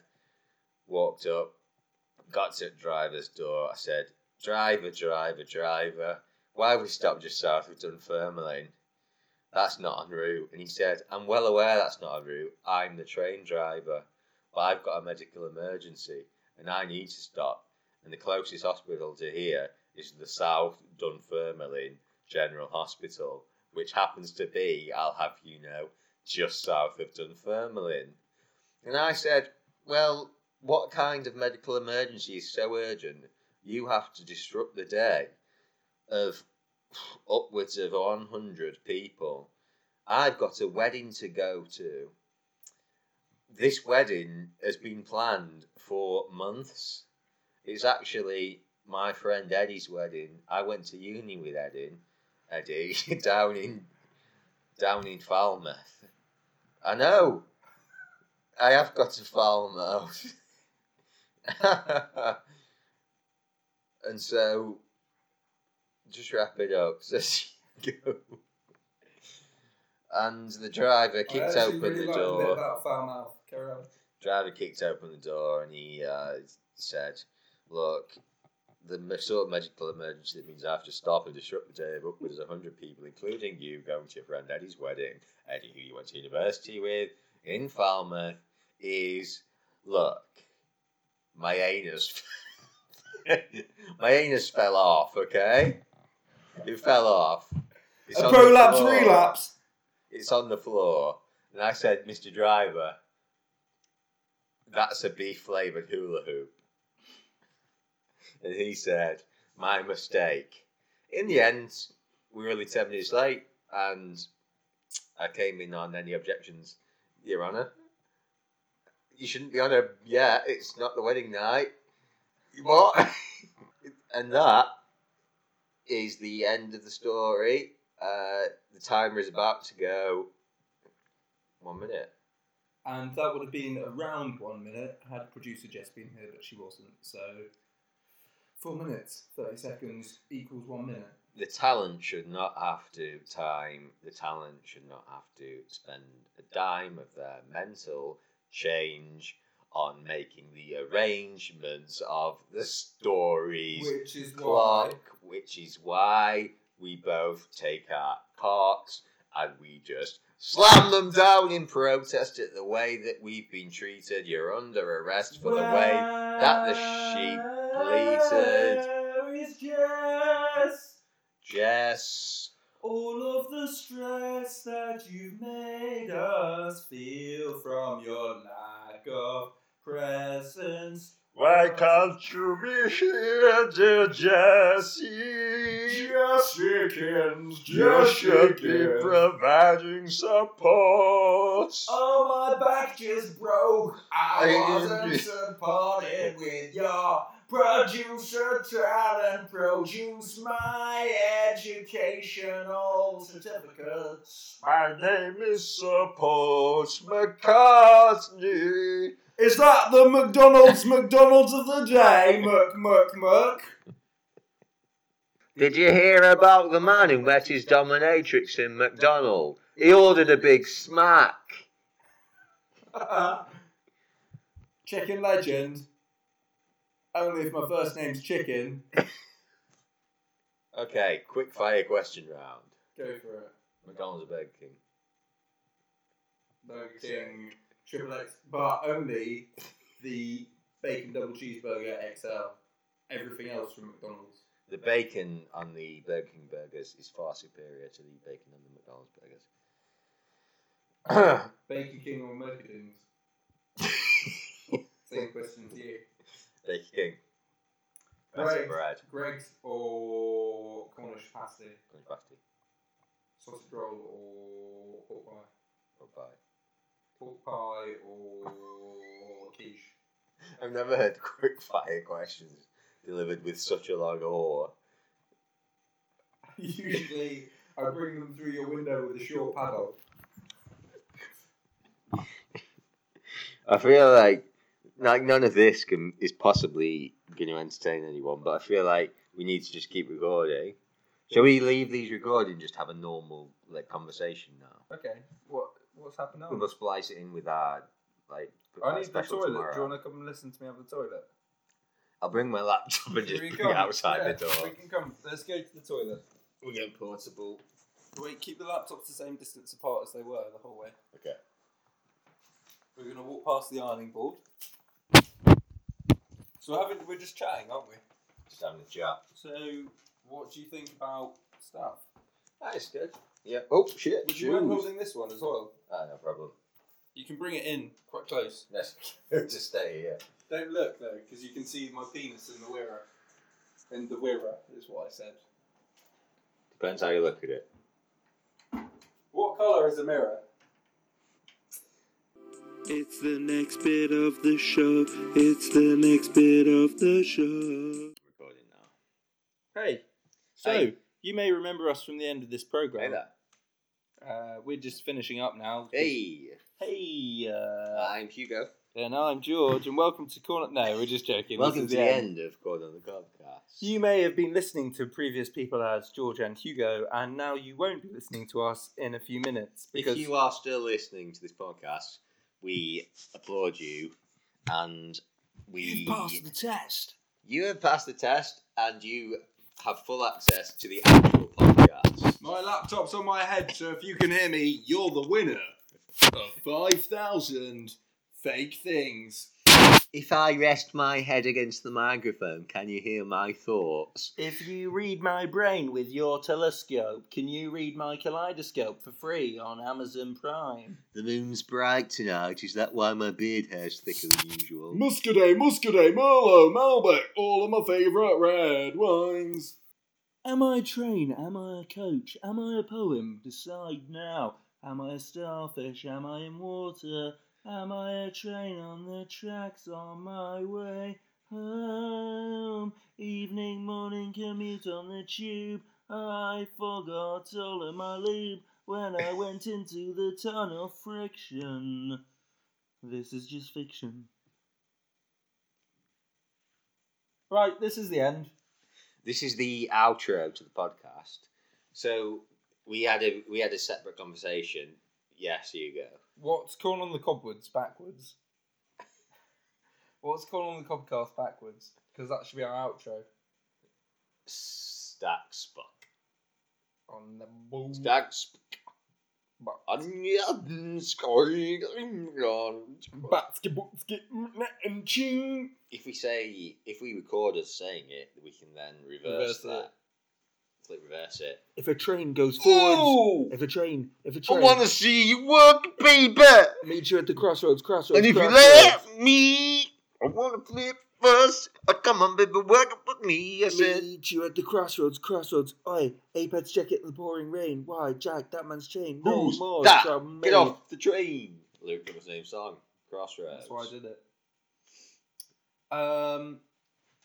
Walked up, got to the driver's door. I said, Driver, driver, driver, why have we stopped just south of Dunfermline? That's not en route. And he said, I'm well aware that's not en route. I'm the train driver, but I've got a medical emergency and I need to stop. And the closest hospital to here is the South Dunfermline General Hospital, which happens to be, I'll have you know, just south of Dunfermline. And I said, Well, what kind of medical emergency is so urgent you have to disrupt the day of upwards of 100 people? I've got a wedding to go to. This wedding has been planned for months. It's actually my friend Eddie's wedding. I went to uni with Eddie, Eddie (laughs) down in down in Falmouth. I know. I have got to Falmouth. (laughs) and so, just wrap it up. (laughs) Says go. And the driver kicked open really the the door. about Falmouth. Carry on. driver kicked open the door and he uh, said, "Look, the sort of medical emergency that means I have to stop and disrupt the day of upwards of hundred people, including you, going to your friend Eddie's wedding, Eddie, who you went to university with in Falmouth, is look, my anus, (laughs) my anus fell off. Okay, it fell off. It's A prolapse relapse. It's on the floor. And I said, Mr. Driver, that's a beef flavoured hula hoop. And he said, my mistake. In the end, we were only 10 minutes late and I came in on any objections, Your Honour. You shouldn't be on a, yeah, it's not the wedding night. What? (laughs) and that is the end of the story. Uh, the timer is about to go one minute. And that would have been around one minute had producer Jess been here, but she wasn't. So, four minutes, 30 seconds equals one minute. The talent should not have to time, the talent should not have to spend a dime of their mental change on making the arrangements of the stories Which is why. which is why we both take our cocks and we just slam them down in protest at the way that we've been treated. You're under arrest for the way that the sheep bleated. Where is Jess? Jess. All of the stress that you've made us feel from your lack of presence. Why can't you be here, dear Jessie? Just chickens, You should be providing support. Oh, my back just broke. I I- wasn't supported with your producer talent. Produce my educational certificates. My name is Support McCartney. Is that the McDonald's McDonald's of the day? Muck, muck, muck. Did you hear about the man who met his dominatrix in McDonald? He ordered a big smack. (laughs) Chicken legend. Only if my first name's Chicken. (laughs) Okay, quick fire question round. Go for it. McDonald's or Burger King? Burger King, Triple X, but only the bacon double cheeseburger XL. Everything else from McDonald's. The bacon on the Burger King burgers is far superior to the bacon on the McDonald's burgers. (coughs) Bacon King or Kings? (laughs) Same question to you. Better Greg. bread. Greggs or Cornish pasty? Cornish pasty. Sausage roll or pork pie? Pork pie. Pork pie or quiche? I've never heard quick fire questions delivered with such a long awe. (laughs) Usually, I bring them through your window with a short paddle. I feel like like none of this can is possibly going to entertain anyone, but I feel like we need to just keep recording. Shall we leave these recording and just have a normal like conversation now? Okay, what what's happened now? We'll splice it in with our like. I need the toilet. tomorrow. Do you want to come and listen to me have the toilet? I'll bring my laptop and just bring it outside Yeah, the door. We can come. Let's go to the toilet. We're getting portable. Wait, keep the laptops the same distance apart as they were the whole way. Okay. We're gonna walk past the ironing board. So we're, having, we're just chatting, aren't we? Just having a chat. So, what do you think about stuff? That is good. Yeah. Oh shit. Would you mind holding this one as well? Ah, no problem. You can bring it in quite close. Let's (laughs) just stay here. Don't look though, because you can see my penis in the mirror. In the mirror is what I said. Depends how you look at it. What colour is the mirror? It's the next bit of the show. It's the next bit of the show. Recording now. Hey. So Hey. you may remember us from the end of this program. Hey there. Uh, we're just finishing up now. Hey. Hey. Uh, I'm Hugo. and I'm George, and welcome to Corner. No, we're just joking. Welcome to the end of Code on the Podcast. You may have been listening to previous people as George and Hugo, and now you won't be listening to us in a few minutes because If you are still listening to this podcast, we applaud you, and we You've passed the test. you have passed the test, and you have full access to the actual podcast. My laptop's on my head, so if you can hear me, you're the winner of five thousand fake things. If I rest my head against the microphone, can you hear my thoughts? If you read my brain with your telescope, can you read my kaleidoscope for free on Amazon Prime? The moon's bright tonight. Is that why my beard hair's thicker than usual? Muscadet, Muscadet, Merlot, Malbec, all of my favourite red wines. Am I a train? Am I a coach? Am I a poem? Decide now. Am I a starfish? Am I in water? Am I a train on the tracks on my way home? Evening, morning commute on the tube. I forgot all of my lube when I went into the tunnel friction. This is just fiction. Right, this is the end. This is the outro to the podcast. So we had a we had a separate conversation. Yes, Hugo. What's calling on the cobwoods backwards? What's calling on the cobcast backwards? Because that should be our outro. Stack Spock. On the boom. Stack Spock. Ba- Onion sky. Batski-bootski, mm, and ching. If we say if we record us saying it, we can then reverse, Reverse that. it. Click reverse it. If a train goes forwards, Ooh! if a train, if a train, I want to see you work, baby. meet you at the crossroads, crossroads, And if you let me, I want to flip first. Oh, come on, baby, work with me. I said. Meet you at the crossroads, crossroads. Oi, Apex jacket in the pouring rain. Why, Jack, that man's chain. No Who's more. that? from Get me. off the train. Luke from the same song. Crossroads. That's why I did it. Um,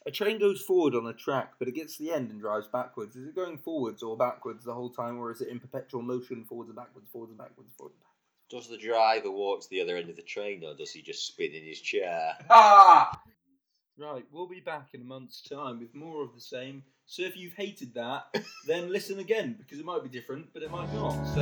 a train goes forward on a track, but it gets to the end and drives backwards. Is it going forwards or backwards the whole time, or is it in perpetual motion, forwards and backwards, forwards and backwards, forwards and backwards? Does the driver walk to the other end of the train, or does he just spin in his chair? Ah! Right, we'll be back in a month's time with more of the same. So if you've hated that, (laughs) then listen again because it might be different, but it might not. So.